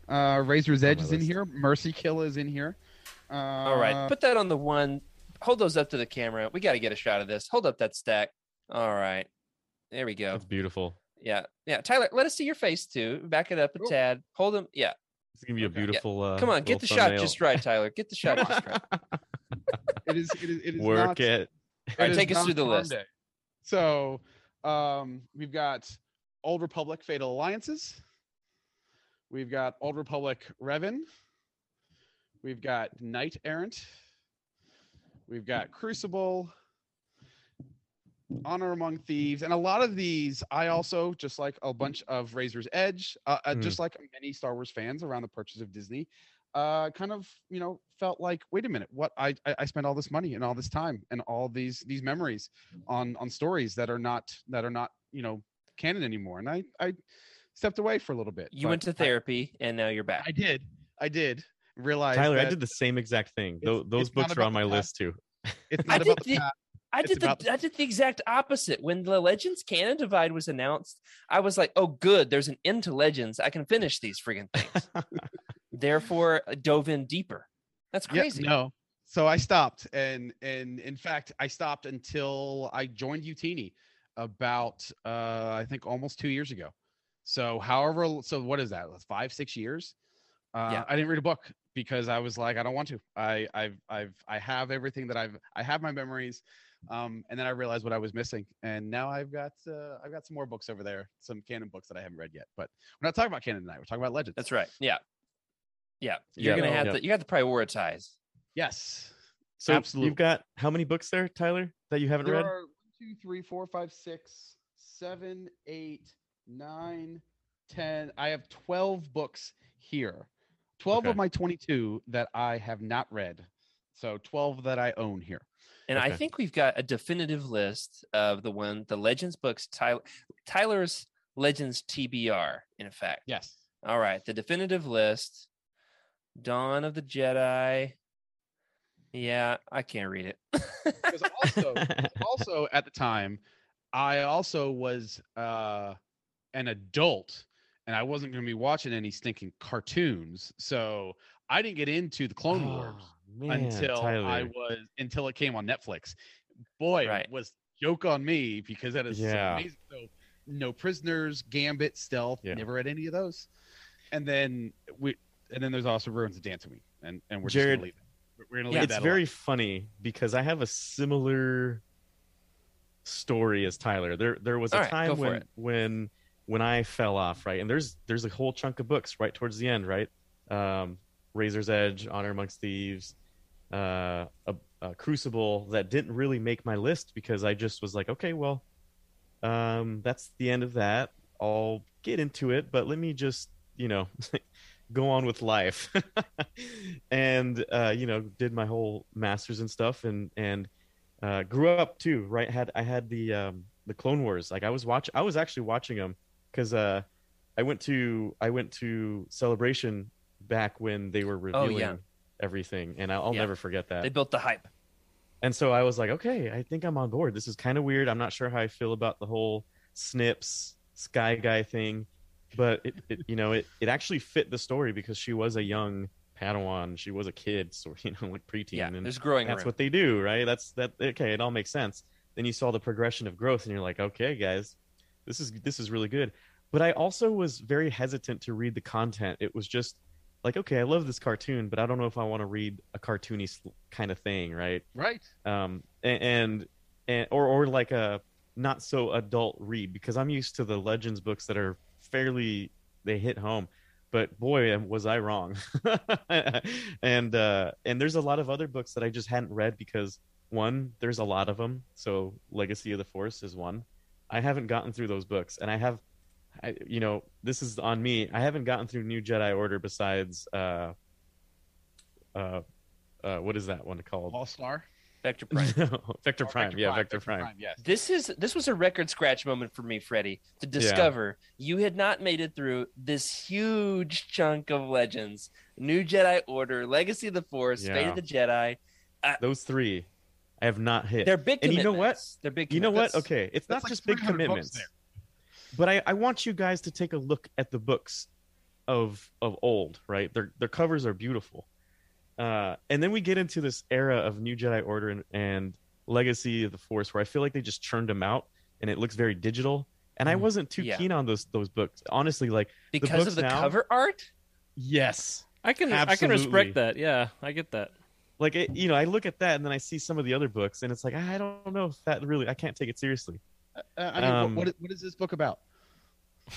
Uh, Razor's Edge my is in list. here. Mercy Kill is in here. Uh, All right. Put that on the one. Hold those up to the camera. We got to get a shot of this. Hold up that stack. All right. There we go. That's beautiful. Yeah. Yeah. Tyler, let us see your face too. Back it up a Cool. tad. Hold them. Yeah. It's gonna be a Okay. Yeah. beautiful. Uh, Come on. Get the little shot just right, Tyler. Get the shot just right. it is. It is. It is Work not, it. All right, is take us through the Farm list. So, um, we've got Old Republic Fatal Alliances. We've got Old Republic Revan. We've got Knight Errant. We've got Crucible. Honor Among Thieves, and a lot of these, I also just like a bunch of Razor's Edge, uh, Mm. just like many Star Wars fans around the purchase of Disney, uh, kind of you know felt like, wait a minute, what I, I I spent all this money and all this time and all these these memories on on stories that are not that are not you know canon anymore, and I I stepped away for a little bit. You went to I- therapy and now you're back. I did, I did realize Tyler, I did the same exact thing. Tho- it's- those it's books are on my the list too. It's I not did about the the- past. I It's did the about I did the exact opposite. When the Legends canon divide was announced, I was like, "Oh, good, there's an end to Legends. I can finish these friggin' things." Therefore, I dove in deeper. That's Yeah, crazy. no. So I stopped, and and in fact, I stopped until I joined Utini about uh, I think almost two years ago. So however, so what is that? Five six years? Uh, Yeah. I didn't read a book because I was like, I don't want to. I I've I've I have everything that I've I have my memories. Um, and then I realized what I was missing, and now I've got uh, I've got some more books over there, some canon books that I haven't read yet. But we're not talking about canon tonight. We're talking about legends. That's right. Yeah, yeah. You're Yeah, gonna have yeah. to. You got to prioritize. Yes. So Absolutely. you've got how many books there, Tyler, that you haven't There read? are one, two, three, four, five, six, seven, eight, nine, ten. I have twelve books here. Twelve Okay. of my twenty-two that I have not read. So twelve that I own here. And I think we've got a definitive list of the one, the Legends books, Tyler, Tyler's Legends TBR. In effect, Yes. All right, the definitive list. Dawn of the Jedi. Yeah, I can't read it. Because also, also at the time, I also was uh, an adult, and I wasn't going to be watching any stinking cartoons. So I didn't get into the Clone Wars. Oh, man, until I was until it came on Netflix. Boy, Right. it was joke on me because that is so amazing. So, no prisoners, Gambit, Stealth. Yeah. Never read any of those. And then we, and then there's also Ruins of Dantooine, and and we're Jared, just gonna leave it. We're gonna Yeah, leave it's that. very alone. funny because I have a similar story as Tyler. There there was a All right, time when when when I fell off, right? And there's there's a whole chunk of books right towards the end, right? Um, Razor's Edge, Honor Amongst Thieves, uh, a, a Crucible that didn't really make my list because I just was like, okay, well, um, that's the end of that. I'll get into it, but let me just, you know, go on with life. and uh, you know, did my whole masters and stuff, and and uh, grew up too. Right? Had I had the um, the Clone Wars? Like I was watch. I was actually watching them because uh, I went to I went to Celebration back when they were Oh, revealing yeah. everything, and I'll, I'll Yeah. never forget that. They built the hype. And so I was like, okay, I think I'm on board. This is kind of weird. I'm not sure how I feel about the whole Snips Sky Guy thing, but it, it you know, it, it actually fit the story because she was a young Padawan. She was a kid, so you know, like preteen, Yeah, and there's growing that's room. what they do, right? That's that. Okay, it all makes sense. Then you saw the progression of growth, and you're like, okay, guys, this is this is really good. But I also was very hesitant to read the content. It was just like, okay, I love this cartoon, but I don't know if I want to read a cartoony kind of thing, right? right. um, a- and and or or like a not so adult read because I'm used to the legends books that are fairly they hit home. But boy, was I wrong. and uh, and there's a lot of other books that I just hadn't read because one, there's a lot of them. So Legacy of the Force is one. I haven't gotten through those books, and I have, I, you know, this is on me. I haven't gotten through New Jedi Order besides, uh, uh, uh, what is that one called? All Star. Vector Prime. no, Vector Or Prime, yeah, Vector, Prime. Yes. This is this was a record scratch moment for me, Freddie, to discover you had not made it through this huge chunk of legends: New Jedi Order, Legacy of the Force, Fate of the Jedi. Those three, I have not hit. They're big. And you know what? They're big. you know what? commitments. Okay, it's not like just big commitments, but I, I want you guys to take a look at the books of of old. Right, their their covers are beautiful, uh, and then we get into this era of New Jedi Order and, and Legacy of the Force, where I feel like they just churned them out, and it looks very digital. And I Mm. wasn't too Yeah. keen on those those books, honestly. Like, Because books of the now- cover art. yes, I can I can respect that. Yeah, I get that. Like it, you know, I look at that and then I see some of the other books, and it's like I don't know if that really I can't take it seriously. Uh, I mean, Um, what, what, what is this book about?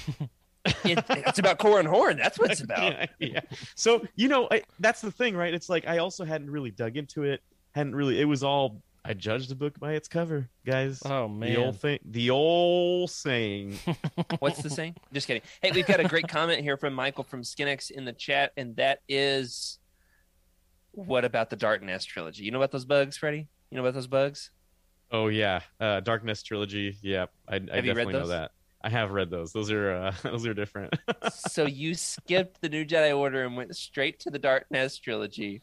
It, it's about Corran Horn. That's what it's about. yeah, yeah. So you know, I, that's the thing, right? It's like I also hadn't really dug into it. Hadn't really. It was all I judged the book by its cover, guys. Oh man. the old thing, the old saying. What's the saying? Just kidding. Hey, we've got a great comment here from Michael from Skinx in the chat, and that is, what about the Dark Nest trilogy? You know about those bugs, Freddie? You know about those bugs? oh yeah, uh, Dark Nest trilogy. Yeah, I, I Have you read definitely know that. I have read those. Those are uh, those are different. so you skipped the New Jedi Order and went straight to the Dark Nest trilogy,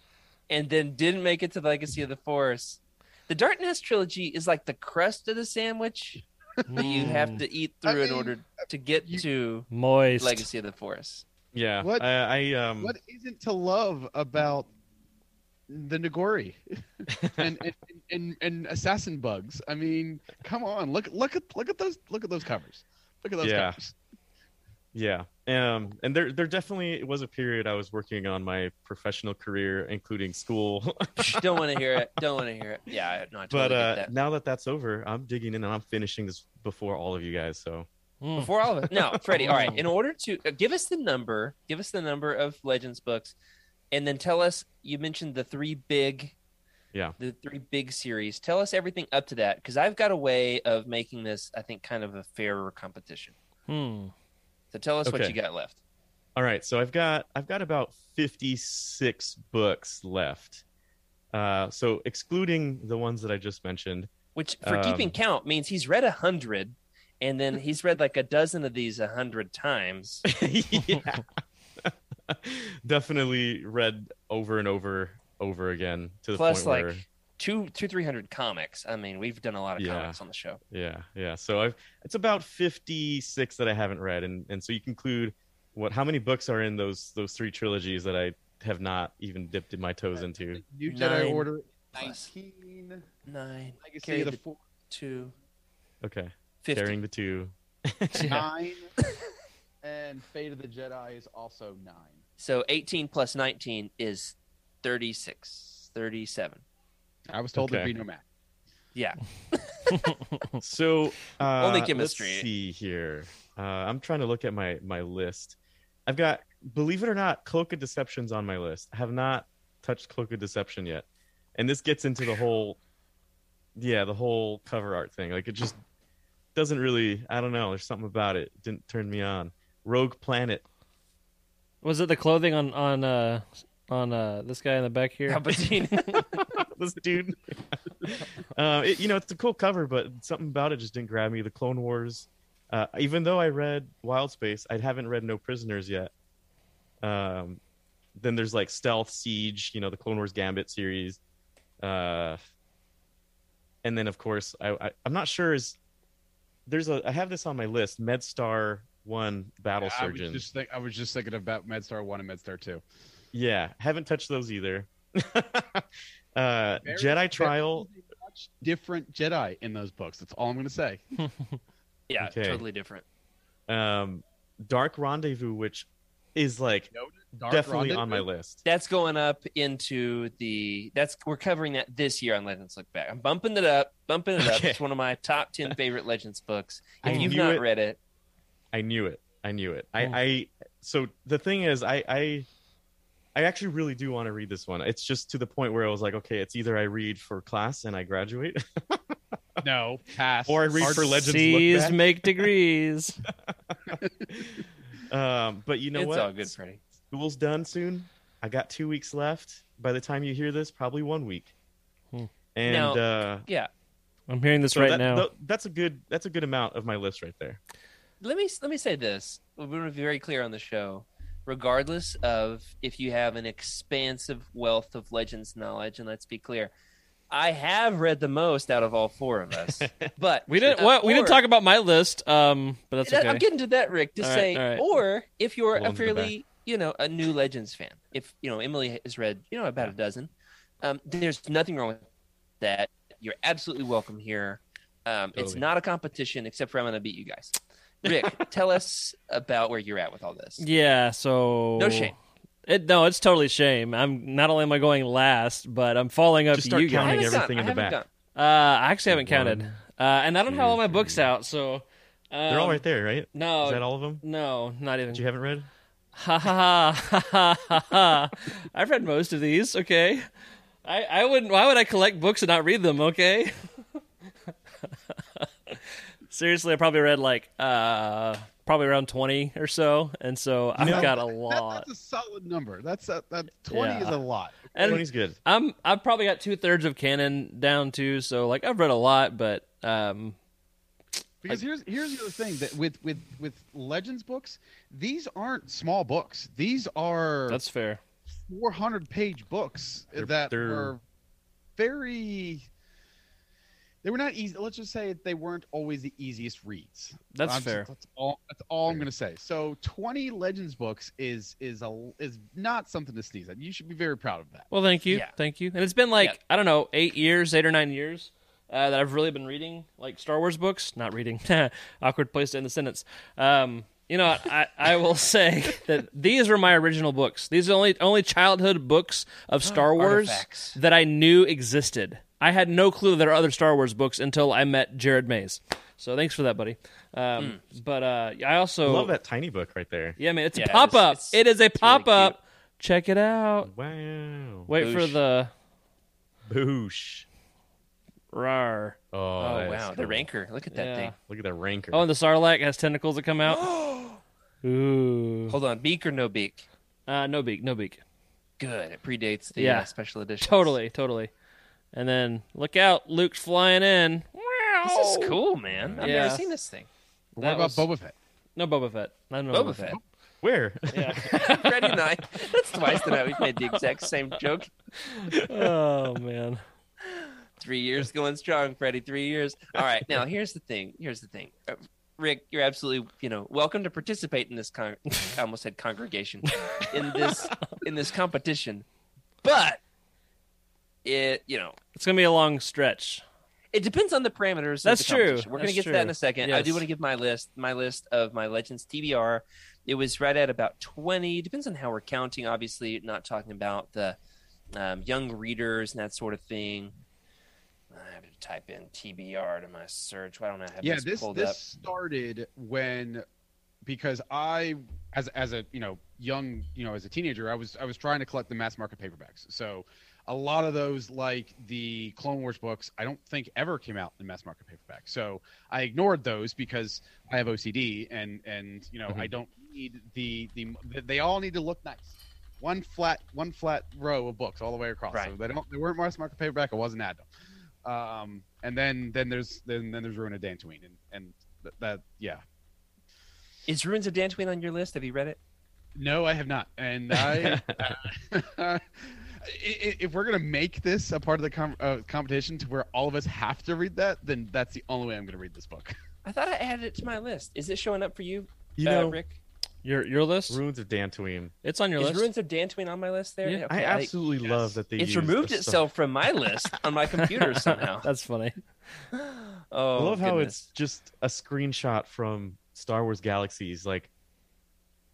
and then didn't make it to the Legacy of the Force. The Dark Nest trilogy is like the crust of the sandwich that you have to eat I through in order to get you- to moist. Legacy of the Force. yeah, What- I, I um. What isn't to love about the Nagori and, and, and and assassin bugs? I mean, come on, look look at look at those look at those covers. Look at those Yeah. covers. Yeah. Um, and there, there definitely was a period I was working on my professional career, including school. Psh, Don't want to hear it. Don't want to hear it. Yeah, I- no, I totally but uh, that. now that that's over, I'm digging in and I'm finishing this before all of you guys. So Mm. Before all of it, no, Freddie. All right, in order to uh, give us the number, give us the number of Legends books, and then tell us. You mentioned the three big, Yeah. the three big series. Tell us everything up to that, because I've got a way of making this, I think, kind of a fairer competition. Hmm. So tell us what you got left. all right, so I've got I've got about 56 books left. Uh, so excluding the ones that I just mentioned. Which, for keeping Um, count, means he's read a hundred, and then he's read like a dozen of these a hundred times. yeah. Definitely read over and over over again to the Plus, point like where two, two, three hundred comics. I mean, we've done a lot of Yeah. comics on the show. Yeah, yeah. So I've it's about fifty six that I haven't read, and and so you conclude what how many books are in those those three trilogies that I have not even dipped in my toes into. New Jedi Nine Order plus. nineteen. Nine, Legacy Carry of the the- Four two, Okay, fifty. carrying the two. nine, and Fate of the Jedi is also nine. So 18 plus 19 is 36, 37. I was told there'd be no math. Yeah. So uh, Only let's chemistry. see here. Uh, I'm trying to look at my my list. I've got, believe it or not, Cloak of Deception's on my list. I have not touched Cloak of Deception yet, and this gets into the whole, yeah, the whole cover art thing. Like it just doesn't really. I don't know. There's something about it. it didn't turn me on. Rogue Planet. Was it the clothing on on uh on uh this guy in the back here? Palpatine. this dude. uh, it, you know, it's a cool cover, but something about it just didn't grab me. The Clone Wars. Uh, even though I read Wild Space, I haven't read No Prisoners yet. Um, then there's like Stealth Siege, you know, the Clone Wars Gambit series. Uh, and then of course, I, I I'm not sure is there's a I have this on my list. MedStar One Battle I was Surgeon. just think, I was just thinking about MedStar One and MedStar Two. Yeah, haven't touched those either. uh, Very- Jedi Trial. much different Jedi in those books. That's all I'm going to say. yeah, Okay. totally different. um dark rendezvous which is like Dark definitely on my list That's going up into the that's we're covering that this year on Legends Look Back. I'm bumping it up, bumping it up. It's one of my top 10 favorite Legends books. I If you've not it. read it, i knew it i knew it i i so the thing is i i i actually really do want to read this one it's just to the point where i was like okay it's either i read for class and i graduate No, pass. or i read Hard- for legends C's look make degrees. um but you know it's what all good, Freddie. school's done soon i got two weeks left by the time you hear this probably one week Hmm. and Now- uh Yeah. I'm hearing this so right that- now. th- that's a good that's a good amount of my list right there let me let me say this. We're going to be very clear on the show. Regardless of if you have an expansive wealth of legends knowledge, and let's be clear, I have read the most out of all four of us. But we didn't. uh, What we didn't talk about my list. Um, but that's okay. I'm getting to that, Rick. To All right, say, all right. or if you're a in the fairly, you know, a new Legends fan, if you know Emily has read, you know, about a dozen, um, there's nothing wrong with that. You're absolutely welcome here. Um, It's not a competition, except for I'm going to beat you guys. Rick, tell us about where you're at with all this. Yeah. So No shame. It no, it's totally shame. I'm not only am I going last, but I'm falling up Just to start you guys. I counting haven't everything gone. in the I haven't back. gone. Uh, I actually haven't One, counted, uh, and I don't have all my books three. out. So um, they're all right there right No, is that all of them no, not even. that you haven't read Ha ha ha ha ha ha. I've read most of these. Okay. I, I wouldn't. Why would I collect books and not read them? Okay. Seriously, I probably read like uh probably around twenty or so, and so I've know, got a That- lot. that's a solid number. That's a, that twenty Yeah. is a lot. And 20's good. I'm I've probably got two thirds of canon down too, so like I've read a lot, but um Because here's here's the other thing that with with with legends books, these aren't small books. These are that's fair. 400 page books They're- that they're- were very they were not easy let's just say they weren't always the easiest reads That's I'm- fair. that's all that's all i'm going to say so 20 legends books is is a is not something to sneeze at you should be very proud of that Well, thank you, Yeah. thank you. And it's been like Yeah. I don't know, eight years, eight or nine years uh, that I've really been reading like Star Wars books. Not reading, awkward place to end the sentence. Um, you know, I, I will say that these were my original books. These are only only childhood books of Star Wars Artifacts. that I knew existed. I had no clue there are other Star Wars books until I met Jared Mays. So thanks for that, buddy. Um, But uh, I also Love that tiny book right there. Yeah, man, it's Yeah, a pop up. it's- It is a really pop up. Check it out. Wow. Wait for Boosh. the Boosh. rar. Oh, Oh, that is wow, the cool. rancor. Look at that Yeah. thing. Look at that rancor. Oh, and the Sarlacc has tentacles that come out. Ooh. Hold on, beak or no beak? Uh, no beak, no beak. Good. It predates the Yeah. uh, special edition. Totally, totally. And then look out, Luke's flying in. Wow. This is cool, man. I've Yeah. never seen this thing. what That about was- boba fett No Boba Fett. I don't know Boba Fett. Where? Yeah. Freddie and I. That's twice tonight we've made the exact same joke. oh man. Three years going strong, Freddie. Three years. All right. Now here's the thing. Here's the thing. Uh, Rick, you're absolutely, you know, welcome to participate in this. Con- I almost said congregation in this in this competition, but it, you know, It's gonna be a long stretch. it depends on the parameters. That's of the true. We're going to That's get to that in a second. I do want to give my list. My list of my Legends TBR. It was right at about twenty. Depends on how we're counting. Obviously, not talking about the um, young readers and that sort of thing. I have to type in TBR to my search. Why don't I have yeah this, this pulled this up? started when because i as as a you know young you know as a teenager i was i was trying to collect the mass market paperbacks so a lot of those like the clone wars books i don't think ever came out in mass market paperback so i ignored those because i have ocd and and you know i don't need the the they all need to look nice one flat one flat row of books all the way across so Right. they don't they weren't mass market paperback i wasn't them um, and then then there's then then there's Ruin of Dantooine, and and th- that yeah. Is Ruins of Dantooine on your list? Have you read it? No, I have not, and I. i- if we're gonna make this a part of the com- uh, competition to where all of us have to read that, then that's the only way I'm gonna read this book. I thought I added it to my list. Is it showing up for you, You uh, know, Rick? Your your list? Ruins of Dantooine. It's on your Is list. Ruins of Dantooine on my list there? Yeah. Okay, I absolutely yes. love that they. it's removed the itself from my list on my computer somehow. That's funny. Oh, I love how it's just a screenshot from Star Wars Galaxies. Like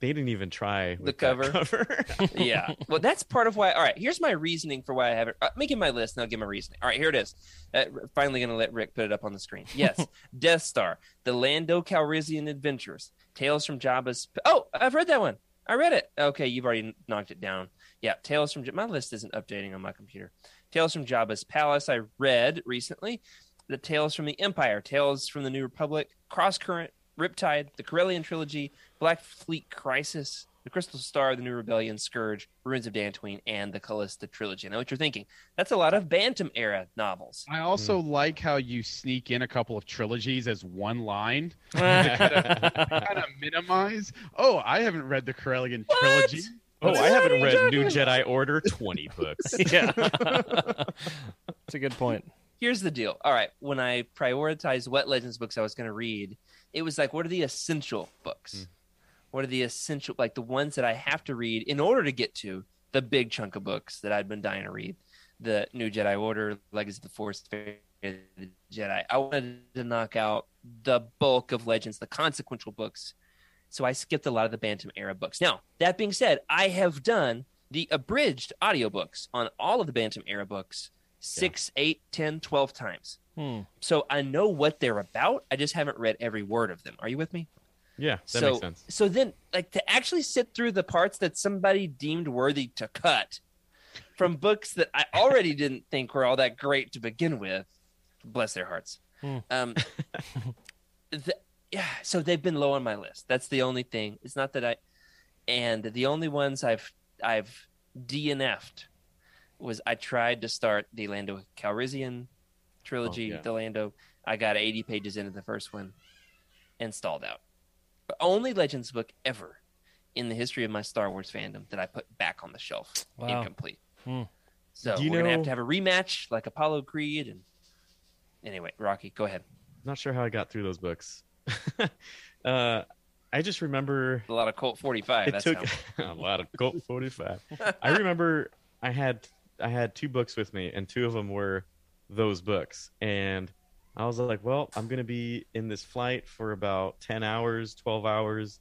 they didn't even try that cover. cover. yeah. Well, that's part of why. All right, here's my reasoning for why I have it. Uh, making my list, and I'll give my reasoning. All right, here it is. Uh, finally, going to let Rick put it up on the screen. Yes, Death Star, the Lando Calrissian Adventures, Tales from Jabba's. Oh, I've read that one. I read it. Okay, you've already knocked it down. Yeah, Tales from. My list isn't updating on my computer. Tales from Jabba's Palace. I read recently. The Tales from the Empire, Tales from the New Republic, Cross Current, Riptide, the Corellian Trilogy, Black Fleet Crisis, The Crystal Star, The New Rebellion, Scourge, Ruins of Dantooine, and the Callista Trilogy. I know what you're thinking. That's a lot of Bantam era novels. I also hmm. like how you sneak in a couple of trilogies as one line, kind of minimize. Oh, I haven't read the Corellian trilogy. oh, I haven't read New Jedi Order twenty books. yeah. That's a good point. Here's the deal. All right, when I prioritized what Legends books I was going to read, it was like, what are the essential books? Mm. What are the essential, like the ones that I have to read in order to get to the big chunk of books that I'd been dying to read? The New Jedi Order, Legacy of the Force, the Jedi. I wanted to knock out the bulk of Legends, the consequential books. So I skipped a lot of the Bantam era books. Now, that being said, I have done the abridged audiobooks on all of the Bantam era books six, eight, ten, twelve times. Hmm. So I know what they're about. I just haven't read every word of them. Are you with me? Yeah, that so, makes sense. So then, like to actually sit through the parts that somebody deemed worthy to cut from books that I already didn't think were all that great to begin with. Bless their hearts. Hmm. Um, the, yeah, so they've been low on my list. That's the only thing. It's not that I, and the only ones I've I've DNF'd was I tried to start the Lando Calrissian trilogy. Oh, yeah. The Lando, I got 80 pages into the first one, and stalled out. But only Legends book ever in the history of my Star Wars fandom that I put back on the shelf Wow. incomplete. Hmm. So you we're gonna have to have a rematch like Apollo Creed and anyway, Rocky, go ahead. Not sure how I got through those books. uh, I just remember A lot of Colt 45. it That's took how. a lot of Colt 45. I remember I had I had two books with me, and two of them were those books, and I was like, well, I'm gonna be in this flight for about 10 hours, 12 hours.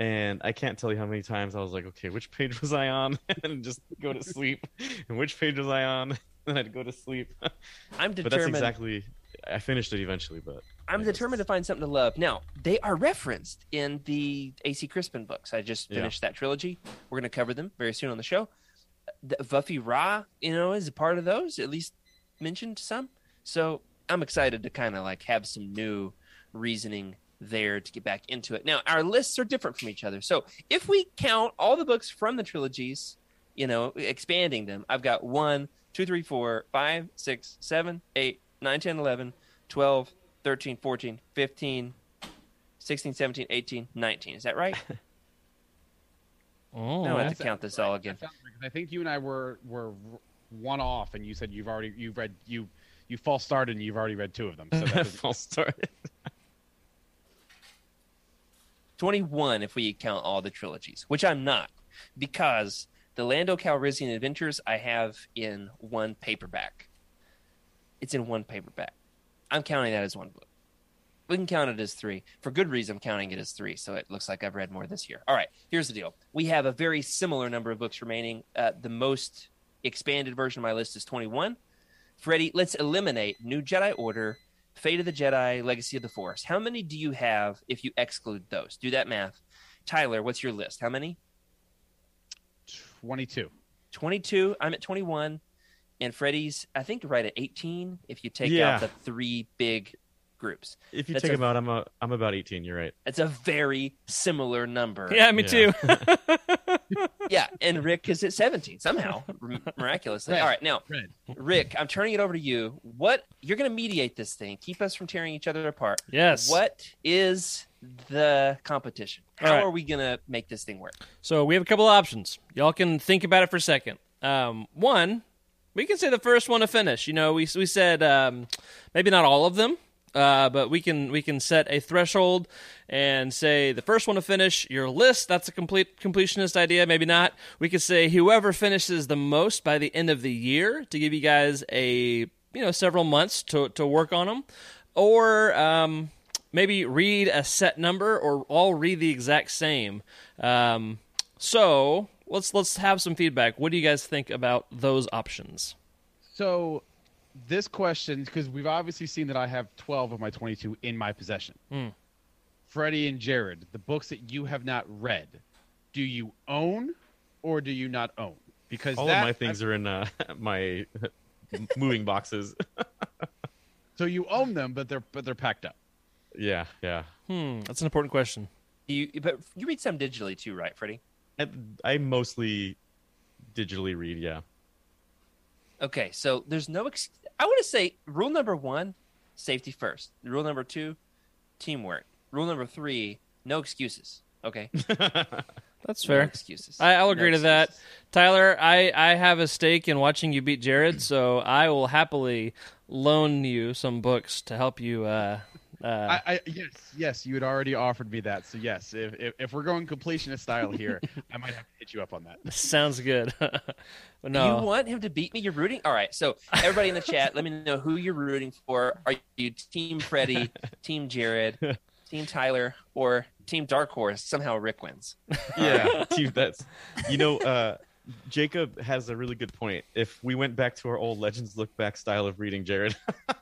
And I can't tell you how many times I was like, okay, which page was I on? and just go to sleep. And which page was I on? and I'd go to sleep. I'm determined. but that's exactly. I finished it eventually, but I'm determined to find something to love. Now, they are referenced in the AC Crispin books. I just Yeah. finished that trilogy. We're going to cover them very soon on the show. The Vuffi Raa, you know, is a part of those, at least mentioned some. So I'm excited to kind of like have some new reasoning there to get back into it. Now, our lists are different from each other. So if we count all the books from the trilogies, you know, expanding them, I've got one, two, three, four, five, six, seven, eight, nine, 10, 11, 12, 13, 14, 15, 16, 17, 18, 19. Is that right? Oh, No, I have to count this all again. That sounds I think you and I were were one off, and you said you've already you've read you you false started and you've already read two of them. So that's false start. 21 if we count all the trilogies, which I'm not, because the Lando Calrissian Adventures I have in one paperback. It's in one paperback. I'm counting that as one book. We can count it as three. For good reason, I'm counting it as three, so it looks like I've read more this year. All right, here's the deal. We have a very similar number of books remaining. Uh, the most expanded version of my list is 21. Freddie, let's eliminate New Jedi Order, Fate of the Jedi, Legacy of the Force. How many do you have if you exclude those? Do that math. Tyler, what's your list? How many? twenty-two. 22. I'm at 21. And Freddie's, I think, right at 18 if you take Yeah. out the three big groups. If you That's take a- them out, I'm a, I'm about 18. You're right. It's a very similar number. Yeah, me Yeah. too. Yeah, and Rick is at 17 somehow, miraculously. Right. All right, now, Red. Rick, I'm turning it over to you. What you're going to mediate this thing, keep us from tearing each other apart. yes. What is the competition? How All right. are we going to make this thing work? So we have a couple of options. Y'all can think about it for a second. Um, one, we can say the first one to finish. You know, we we said um, maybe not all of them, uh, but we can we can set a threshold and say the first one to finish your list. That's a complete completionist idea. Maybe not. We could say whoever finishes the most by the end of the year to give you guys a you know several months to to work on them, or um, maybe read a set number or all read the exact same. Um, so let's let's have some feedback. What do you guys think about those options? So this question, because we've obviously seen that I have twelve of my twenty-two in my possession. Hmm. Freddie and Jared, the books that you have not read, do you own or do you not own? Because All that, of my things are in uh, my moving boxes. So you own them, but they're but they're packed up. yeah, yeah. Hmm, that's an important question. You, but you read some digitally too, right, Freddie? I, I mostly digitally read. Yeah. Okay, so there's no. Ex- I want to say rule number one, safety first. Rule number two, teamwork. Rule number three, no excuses. Okay, That's no fair. excuses. I, I'll No agree to that. Tyler, I, I have a stake in watching you beat Jared, so I will happily loan you some books to help you. Uh, uh, I, I yes, yes, you had already offered me that. So yes, if if, if we're going completionist style here, I might have to hit you up on that. sounds good. no, You want him to beat me? You're rooting. All right. So everybody in the chat, let me know who you're rooting for. Are you Team Freddie, Team Jared, Team Tyler, or Team Dark Horse? Somehow Rick wins. yeah Dude, that's you know uh jacob has a really good point if we went back to our old legends look back style of reading jared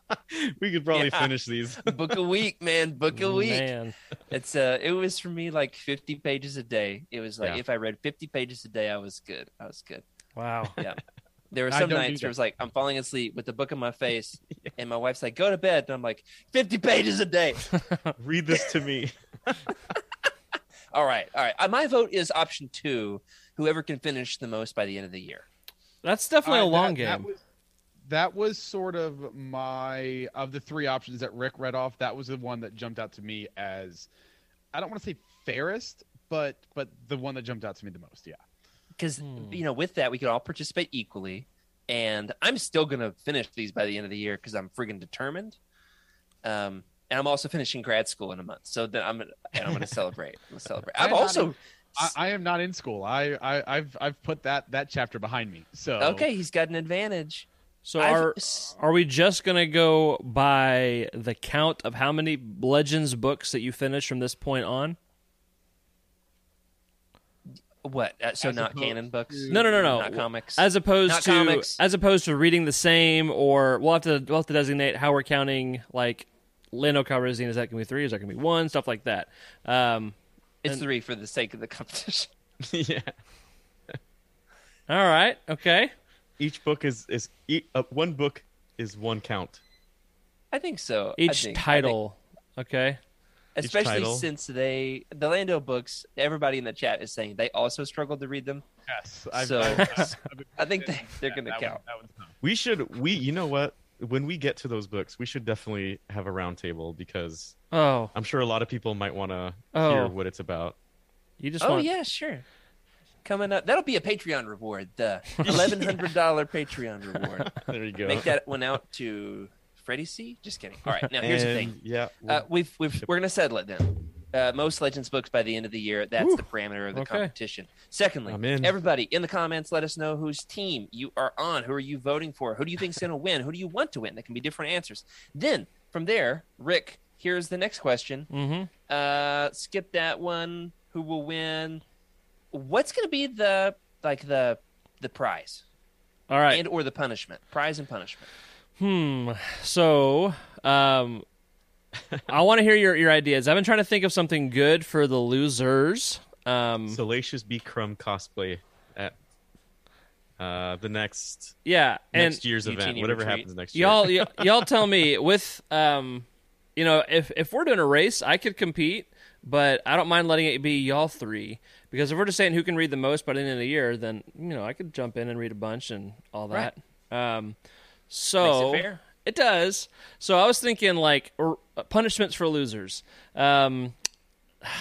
we could probably Yeah. finish these Book a week, man. Book a week. man. It's uh, it was for me like 50 pages a day. It was like Yeah. if I read 50 pages a day, I was good. I was good. Wow. Yeah. There were some nights where it was like I'm falling asleep with the book in my face, and my wife's like, "Go to bed," and I'm like, "50 pages a day." Read this to me. all right, all right. Uh, my vote is option two. Whoever can finish the most by the end of the year. That's definitely Uh, a long that- That game. was, that was sort of my of the three options that Rick read off. That was the one that jumped out to me as I don't want to say fairest, but but the one that jumped out to me the most. Yeah. because Hmm. you know with that we could all participate equally and i'm still gonna finish these by the end of the year because i'm friggin' determined um and i'm also finishing grad school in a month so then i'm gonna and i'm gonna celebrate i'm gonna celebrate I'm i've also I, I am not in school. I, I I've I've put that that chapter behind me. So okay he's got an advantage So I've- are are we just gonna go by the count of how many Legends books that you finished from this point on? what uh, so As not canon books to- No, no, no, no. not comics As opposed Not to comics. as opposed to reading the same, or we'll have to we'll have to designate how we're counting like Lando Calrissian. Is that gonna be three? Is that gonna be one? Stuff like that. Um, it's and- three for the sake of the competition yeah. all right, okay. Each book is is e- uh, one book is one count. i think so Each think- I think- title, okay. especially title. since they the lando books everybody in the chat is saying they also struggled to read them yes, I've, So- I've- I've- I've- i think they, they're yeah, gonna count One, that one's tough. We should we you know what when we get to those books we should definitely have a roundtable because Oh, I'm sure a lot of people might want to Oh. hear what it's about. you just oh want yeah, sure. Coming up, that'll be a Patreon reward. The eleven hundred dollar Patreon reward. There you go. Make that one out to Freddie C. Just kidding. All right, now here's the thing. Yeah. Uh, we've we've we're gonna settle it then. Uh, most Legends books by the end of the year. That's the parameter of the Okay. competition. Secondly, in. everybody in the comments, let us know whose team you are on. Who are you voting for? Who do you think's gonna win? Who do you want to win? That can be different answers. Then from there, Rick, here's the next question. hmm Uh, skip that one. Who will win? What's going to be the like the the prize All right. and or the punishment? Prize and punishment. Hmm. So, um, I want to hear your your ideas. I've been trying to think of something good for the losers. Um, Salacious B. Crumb cosplay at uh, the next yeah, and next year's event, Utini whatever retreat. happens next year. y'all y- y'all tell me with um, you know, if if we're doing a race, I could compete, but I don't mind letting it be y'all three because if we're just saying who can read the most by the end of the year, then you know I could jump in and read a bunch and all that. Um, so Makes it does. So I was thinking like uh, punishments for losers. Um,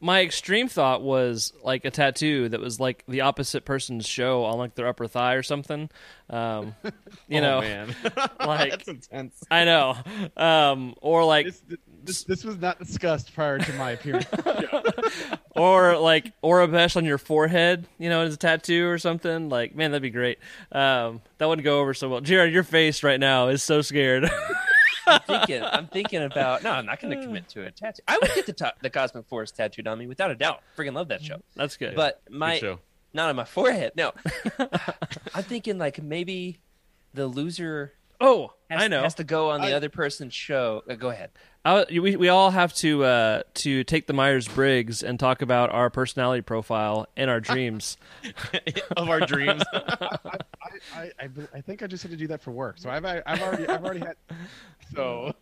my extreme thought was like a tattoo that was like the opposite person's show on like their upper thigh or something. Um, you oh, know, like- that's intense. I know. Um, or like This, this this was not discussed prior to my appearance. or like Aurebesh on your forehead, you know, as a tattoo or something. Like, man, that'd be great. Um, that wouldn't go over so well. Jared, your face right now is so scared. I'm thinking. I'm thinking about. No, I'm not going to commit to a tattoo. I would get the to- the Cosmic Force tattooed on me without a doubt. Freaking love that show. That's good. But Good my show. not on my forehead. No, I'm thinking like maybe the loser oh, has, I know. has to go on the I- other person's show. Uh, go ahead. I, we we all have to uh, to take the Myers Briggs and talk about our personality profile and our dreams. of our dreams. I, I, I, I think I just had to do that for work. So I've I've already I've already had. So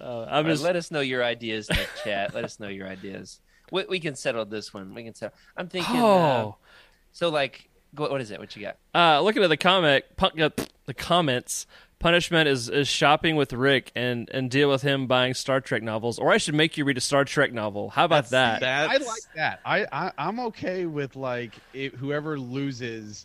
Uh, I'm right, let us know your ideas in the chat. Let us know your ideas. We, we can settle this one. We can settle. I'm thinking. Uh, oh. so like, go, what is it? What you got? Uh, looking at the comic, pu- uh, the comments. Punishment is, is shopping with Rick and, and deal with him buying Star Trek novels, or I should make you read a Star Trek novel. How about that? That's, I like that. I, I I'm okay with like it, whoever loses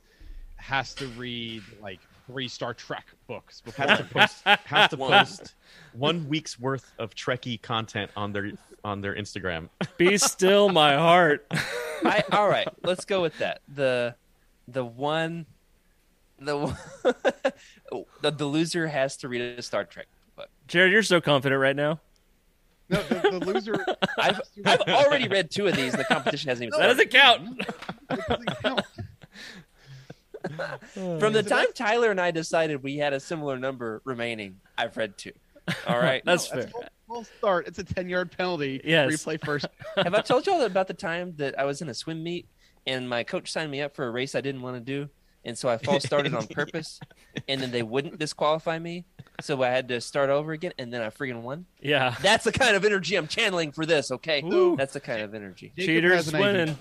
has to read like three Star Trek books before. has to post has to One. post one week's worth of Trekkie content on their on their Instagram. Be still, my heart. I, all right, let's go with that. The the one the the, the loser has to read a Star Trek book. Jared, you're so confident right now. no, the, the loser. I've I've already read two of these. The competition hasn't even That started. doesn't count. It doesn't count. From the time Tyler and I decided we had a similar number remaining, I've read two. All right. That's No, fair. full, full start. It's a ten yard penalty. Yes. Replay first. Have I told y'all about the time that I was in a swim meet and my coach signed me up for a race I didn't want to do? And so I false started on purpose, and then they wouldn't disqualify me, so I had to start over again, and then I freaking won. Yeah. That's the kind of energy I'm channeling for this. Okay, Ooh. that's the kind of energy. Jacob Cheaters has an idea. winning.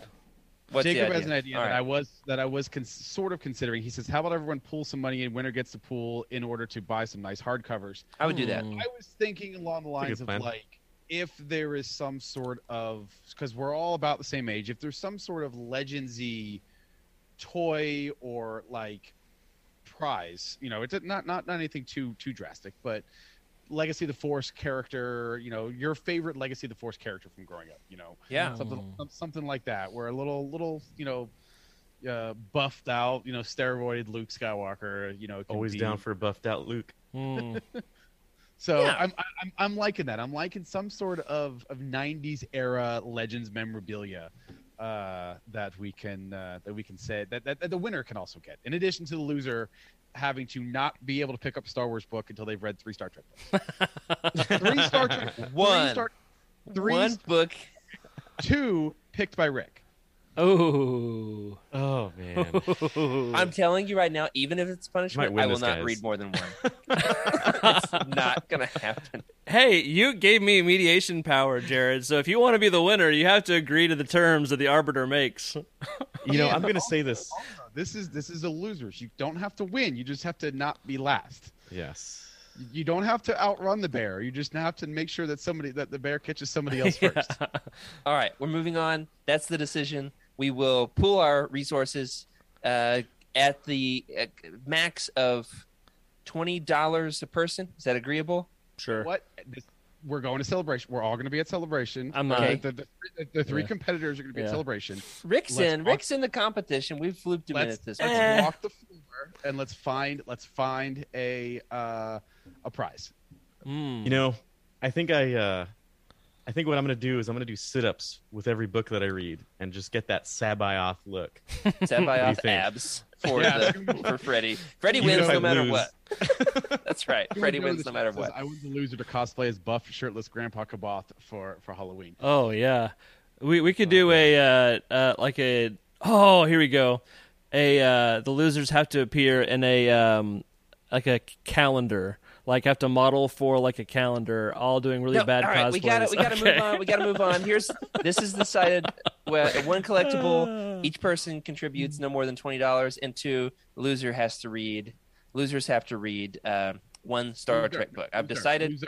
What's Jacob has an idea All that right. I was that I was cons- sort of considering. He says, "How about everyone pool some money and winner gets to pool in order to buy some nice hardcovers." I would do that. Hmm. I was thinking along the lines of plan. like if there is some sort of because we're all about the same age. If there's some sort of legendsy toy or like prize, you know, it's not not not anything too too drastic, but Legacy of the Force character, you know, your favorite Legacy of the Force character from growing up, you know, Yeah. something some- something like that, where a little little you know. Uh, buffed out, you know, steroid Luke Skywalker, you know, Always be- down for a buffed out Luke. Hmm. so Yeah. I'm, I'm I'm liking that. I'm liking some sort of of '90s era Legends memorabilia uh, that we can uh, that we can say that, that that the winner can also get, in addition to the loser having to not be able to pick up a Star Wars book until they've read three Star Trek books. three Star Trek, One. three Star, three, One book. two picked by Rick. Oh. Oh man. I'm telling you right now, even if it's punishment, I will this, not guys. read more than one. it's not gonna happen. Hey, you gave me mediation power, Jared. So if you want to be the winner, you have to agree to the terms that the arbiter makes. you know, I'm gonna say this. This is this is a losers. You don't have to win. You just have to not be last. Yes. You don't have to outrun the bear. You just have to make sure that somebody that the bear catches somebody else first. All right, we're moving on. That's the decision. We will pool our resources uh, at the uh, max of twenty dollars a person. Is that agreeable? Sure. What? This, we're going to celebration. We're all going to be at celebration. I'm not. Okay, The, the, the, the three Yeah. competitors are going to be Yeah. at celebration. Rick's Let's in. walk- Rick's in the competition. We've looped him in Let's, at this let's. Eh. walk the floor and let's find let's find a uh, a prize. Mm. You know, I think I uh I think what I'm gonna do is I'm gonna do sit ups with every book that I read and just get that Sabayoth look. Set by What do you off abs for Yeah. the for Freddie. Freddie Even wins if I no matter lose. what. That's right. You Freddie wins no matter what. I was the loser to cosplay as buff, shirtless Grandpa Kaboth for for Halloween. Oh yeah, we we could do a uh, uh like a oh here we go, a uh the losers have to appear in a um like a calendar like have to model for like a calendar all doing really No, bad all right, cosplays. we got to we got to Okay. move on. We got to move on. Here's this is decided. Well, one collectible, each person contributes no more than twenty dollars, and two loser has to read. Losers have to read uh, one Star Loser. Trek book. I've Loser. decided Loser.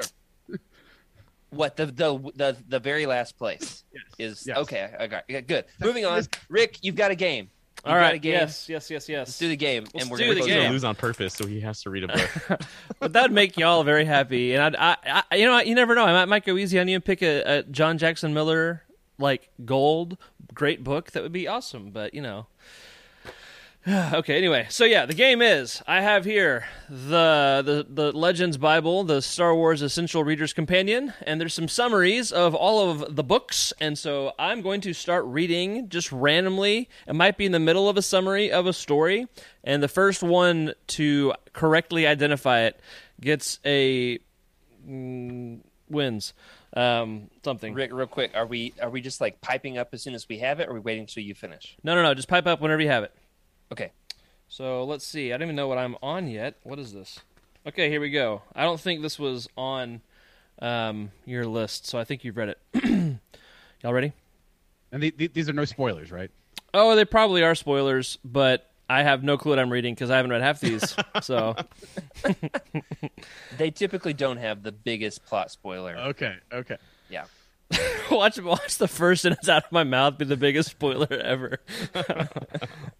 what the the the, the very last place Yes. is. Yes. Okay, I got yeah, good. Moving on. Rick, you've got a game. You've All got right. a game. Yes. Yes. Yes. Let's Yes. do the game, Let's and we're do gonna the close He's game. gonna lose on purpose, so he has to read a book. but that'd make y'all very happy. And I, I, I you know, you never know. I might, might go easy on you and pick a, a John Jackson Miller like gold great book. That would be awesome. But you know. okay. Anyway, so yeah, the game is I have here the the the Legends Bible, the Star Wars Essential Reader's Companion, and there's some summaries of all of the books. And so I'm going to start reading just randomly. It might be in the middle of a summary of a story, and the first one to correctly identify it gets a mm, wins um, something. Rick, real quick, are we are we just like piping up as soon as we have it, or are we waiting until you finish? No, no, no. Just pipe up whenever you have it. Okay. So let's see. I don't even know what I'm on yet. What is this? Okay, here we go. I don't think this was on um, your list, so I think you've read it. Y'all ready? And the, the, these are no spoilers, right? Oh, they probably are spoilers, but I have no clue what I'm reading because I haven't read half these. so They typically don't have the biggest plot spoiler. Okay. Okay. Yeah. watch watch the first sentence out of my mouth be the biggest spoiler ever.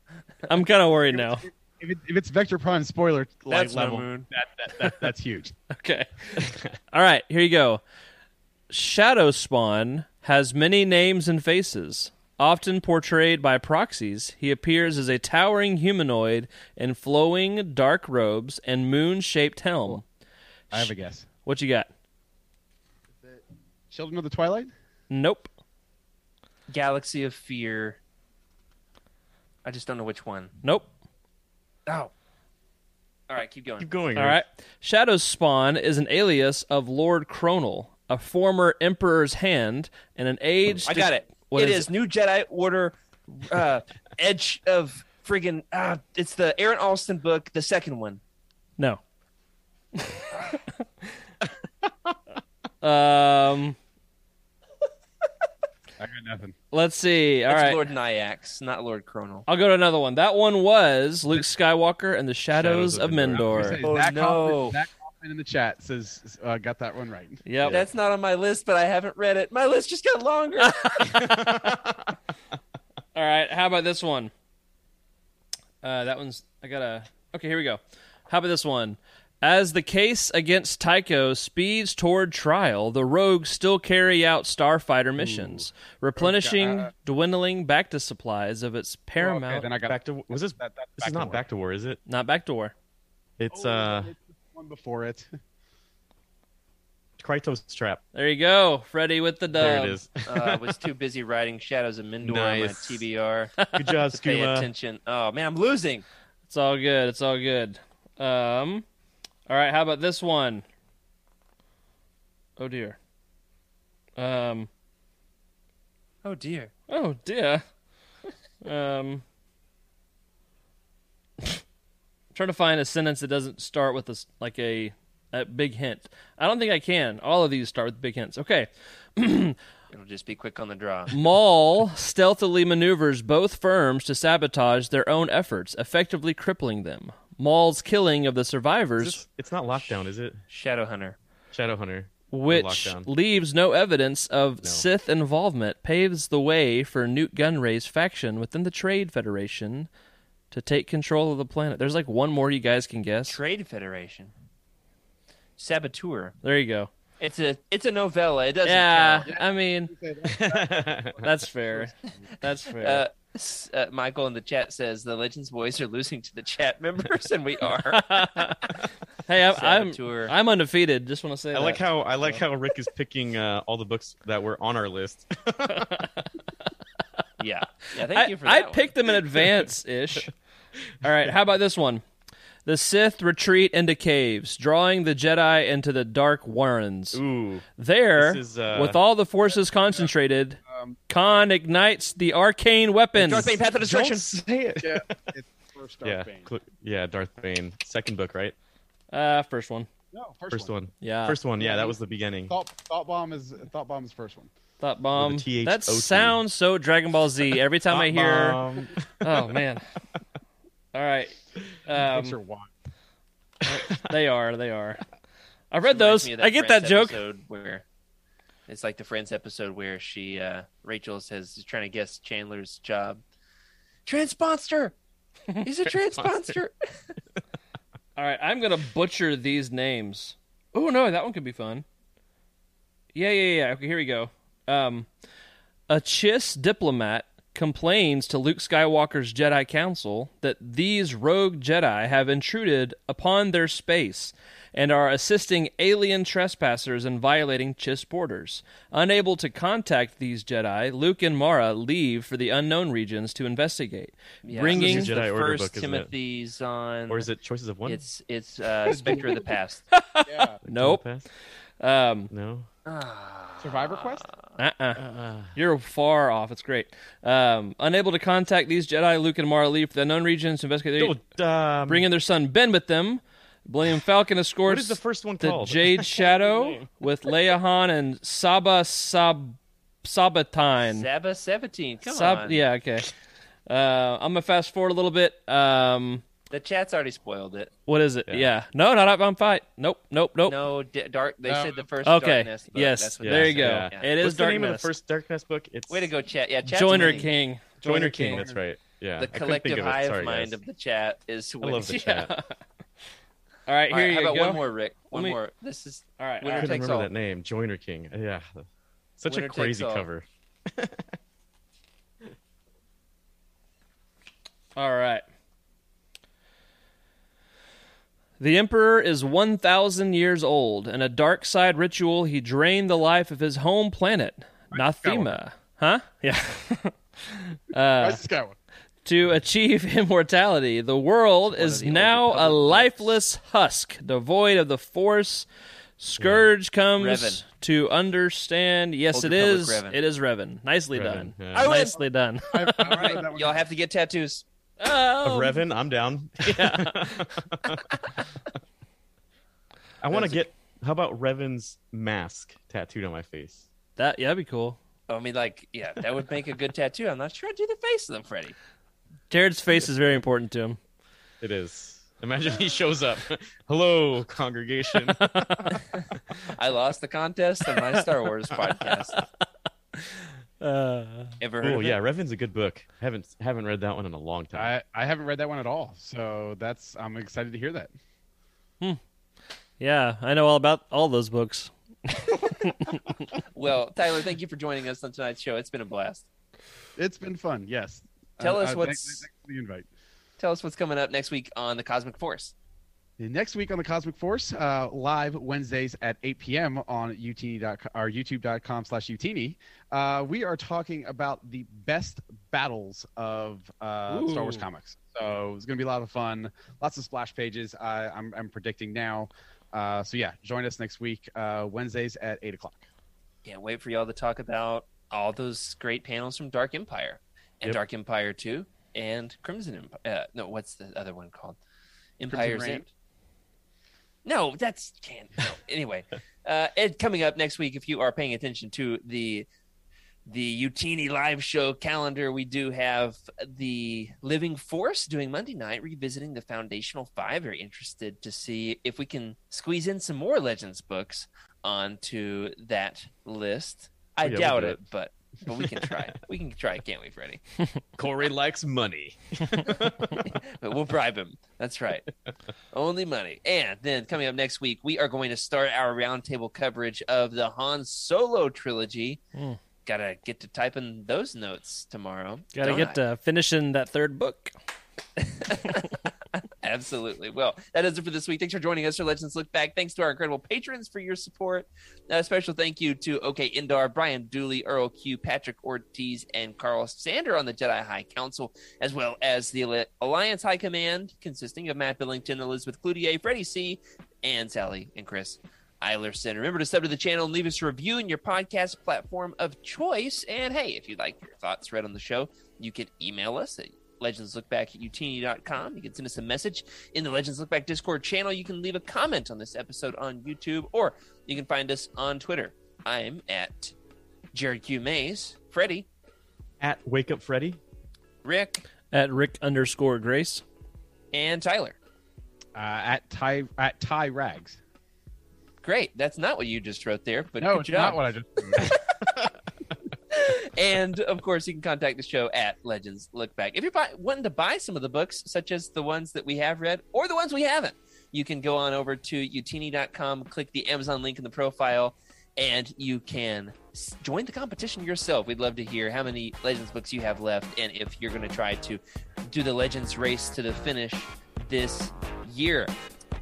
I'm kind of worried now. If, it, if it's Vector Prime spoiler like, That's no level, moon. that, that, that that's huge. Okay. All right, here you go. Shadow Spawn has many names and faces. Often portrayed by proxies, he appears as a towering humanoid in flowing dark robes and moon shaped helm. I have a guess. What you got? Children of the Twilight. Nope. Galaxy of Fear. I just don't know which one. Nope. Oh. All right, keep going. Keep going. All Rick. right. Shadow Spawn is an alias of Lord Cronal, a former Emperor's hand, and an aged. I got it. What It is is New Jedi Order, uh, Edge of friggin' uh, it's the Aaron Allston book, the second one. No. um, I got nothing. let's see. All That's right. Lord Nyax, not Lord Cronal. I'll go to another one. That one was Luke Skywalker and the Shadows, Shadows of of Endor. Mindor. Oh, Zach no. Hoffman, Zach Hoffman in the chat says uh, got that one right. Yep. That's not on my list, but I haven't read it. My list just got longer. All right. How about this one? Uh, that one's. I gotta. Okay, here we go. How about this one? As the case against Tycho speeds toward trial, the rogues still carry out starfighter missions, replenishing uh, dwindling back to supplies of its Okay, paramount. then I got back to was this? that, that, This is not work. back to war, is it? Not back to war. It's Oh, uh it's one before it. Krytos trap. There you go, Freddie with the dub. There it is. uh, I was too busy writing Shadows of Mindor Nice. on my TBR Good job, to pay attention. Oh man, I'm losing. It's all good. It's all good. Um, all right. How about this one? Oh dear. Um. Oh dear. Oh dear. um. trying to find a sentence that doesn't start with a s like a a big hint. I don't think I can. All of these start with big hints. Okay. It'll just be quick on the draw. Maul stealthily maneuvers both firms to sabotage their own efforts, effectively crippling them. Maul's killing of the survivors this- it's not lockdown, is it? Shadowhunter. Shadowhunter. which leaves no evidence of No. Sith involvement, paves the way for Nute Gunray's faction within the Trade Federation to take control of the planet. There's like one more you guys can guess. Trade Federation. Saboteur. There you go. It's a it's a novella. It doesn't Yeah, count. I mean that's fair. That's Uh, fair. s- uh, Michael in the chat says the Legends boys are losing to the chat members, and we are. hey, I'm, I'm I'm undefeated. Just want to say I that. like how I like how Rick is picking uh, all the books that were on our list. yeah, yeah. Thank I, you for I that. one. picked them in advance ish. All right, how about this one? The Sith retreat into caves, drawing the Jedi into the dark warrens. Ooh, There, uh, with all the forces concentrated, Um, Kaan ignites the arcane weapons. Darth Bane, Path of Destruction. say it. yeah, it's first Darth yeah, Bane. cl- yeah, Darth Bane. Second book, right? Uh, first one. No, first, First one. one. Yeah. First one. Yeah, Yeah, that was the beginning. Thought, thought bomb is thought bomb is first one. Thought bomb. With a That sounds so Dragon Ball Z. Every time I hear, Um, oh man. All right, Picture um, one. they are. They are. I've read Reminds those. me of I get Friends that joke. episode Where it's like the Friends episode where she, uh, Rachel says, is trying to guess Chandler's job. Transponster. He's a transponster. All right, I'm gonna butcher these names. Oh no, that one could be fun. Yeah, yeah, yeah. Okay, here we go. Um, a Chiss diplomat complains to Luke Skywalker's Jedi Council that these rogue Jedi have intruded upon their space and are assisting alien trespassers in violating Chiss borders. Unable to contact these Jedi, Luke and Mara leave for the unknown regions to investigate, Yeah, bringing this Jedi the Order first book. Timothy Zahn. or is it Choices of One? It's it's uh, Spectre of the Past. Yeah, nope. Pass? Um, No. Survivor Quest. uh-uh. Uh, You're far off. It's great. Um, unable to contact these Jedi, Luke and Mara leave for the unknown regions to investigate. oh, um, Bring in their son Ben with them. Millennium Falcon escorts What is the first one called? the? Jade Shadow with Leia Han and Saba Sab Sebatyne. Saba Seventeen. Come Sab- on. Yeah, okay. Uh, I'm gonna fast forward a little bit. Um, The chat's already spoiled it. what is it? Yeah. Yeah. No, not up on fight. Nope. Nope. Nope. No, D- dark. They No. said the first. Okay. Darkness, but Yes. that's what Yeah. There you go. Yeah. Yeah. It is What's the name of Darkness. the first Darkness book? It's Way to go, chat. Yeah, chat's Joiner winning. King. Joiner Joiner King. King. That's right. Yeah, The collective of hive Sorry, mind guys. of the chat is I love the Yeah. chat. All right, here right, you how about go. one more, Rick? One me- more. This is All right. Winner I couldn't remember all. that name. Joiner King. Yeah. Such Winner a takes crazy all. cover. All right. The Emperor is 1,000 years old. In a dark side ritual, he drained the life of his home planet, Nathema. Huh? Yeah. uh, Rise of Skywalker. to achieve immortality, the world is the now a lifeless husk, devoid of the Force. Scourge comes Revan. to understand. Yes, Old it Republic is. Revan. It is Revan. Nicely Revan, done. yeah. I win. Nicely done. I've, I've All read that right. one. Y'all have to get tattoos. Oh, of um, Revan, I'm down. Yeah. I want to That's a- get. How about Revan's mask tattooed on my face? that yeah, that'd be cool. Oh, I mean, like, yeah, that would make a good tattoo. I'm not sure I'd do the face though, Freddie. Jared's face is very important to him. It is. Imagine he shows up. Hello, congregation. I lost the contest on my Star Wars podcast. Uh, Ever heard oh yeah, it? Revan's a good book. Haven't haven't read that one in a long time. I, I haven't read that one at all, so that's I'm excited to hear that. Hmm. yeah, I know all about all those books. Well, Tyler, thank you for joining us on tonight's show. It's been a blast. It's been fun. Yes. Tell Uh, us uh, what's- thanks- thanks for the invite. Tell us what's coming up next week on the Cosmic Force. Next week on the Cosmic Force, uh, live Wednesdays at 8 p.m. on utini.com, or youtube.com slash utini, uh, we are talking about the best battles of uh, Star Wars comics. So it's going to be a lot of fun. Lots of splash pages. I, I'm, I'm predicting now. Uh, so yeah, join us next week, uh, Wednesdays at 8 o'clock. Can't wait for y'all to talk about all those great panels from Dark Empire and Yep. Dark Empire 2 and Crimson Empire. Uh, no, what's the other one called? Empire's End. No, that's can't. No. anyway, uh, Ed, coming up next week, if you are paying attention to the the Utini live show calendar, we do have the Living Force doing Monday night, revisiting the Foundational Five. Very interested to see if we can squeeze in some more Legends books onto that list. I Oh, yeah, doubt it. but but we can try. we can try, can't we, Freddie? Corey likes money. but we'll bribe him. That's right. Only money. And then coming up next week, we are going to start our roundtable coverage of the Han Solo trilogy. Hmm. Gotta get to typing those notes tomorrow. Got to get I? to finishing that third book. Absolutely. Well, that is it for this week. Thanks for joining us for Legends Look Back. Thanks to our incredible patrons for your support. A special thank you to OK Indar, Brian Dooley, Earl Q, Patrick Ortiz, and Carl Sander on the Jedi High Council, as well as the Alliance High Command, consisting of Matt Billington, Elizabeth Cloutier, Freddie C., and Sally and Chris Eilerson. Remember to sub to the channel and leave us a review in your podcast platform of choice. And hey, if you'd like your thoughts read on the show, you can email us at legendslookback at utini.com. You can send us a message in the Legends Look Back Discord channel. You can leave a comment on this episode on YouTube, or you can find us on Twitter. I'm at Jared Q. Mays, Freddie, At Wake Up Freddy. Rick, At Rick underscore Grace. and Tyler. Uh, at Ty at Ty Rags. Great. That's not what you just wrote there, but no, good it's job. not what I just. and of course, you can contact the show at Legends Look Back. If you're buy- wanting to buy some of the books, such as the ones that we have read or the ones we haven't, you can go on over to utini.com, click the Amazon link in the profile, and you can join the competition yourself. We'd love to hear how many Legends books you have left, and if you're going to try to do the Legends race to the finish this year.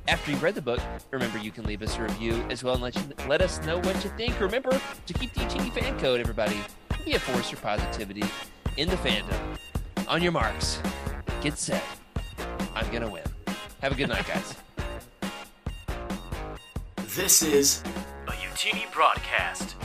After you've read the book, remember you can leave us a review as well and let, you, let us know what you think. Remember to keep the UTV fan code, everybody. Be a force for positivity in the fandom. On your marks, get set. I'm going to win. Have a good night, guys. This is a Utini broadcast.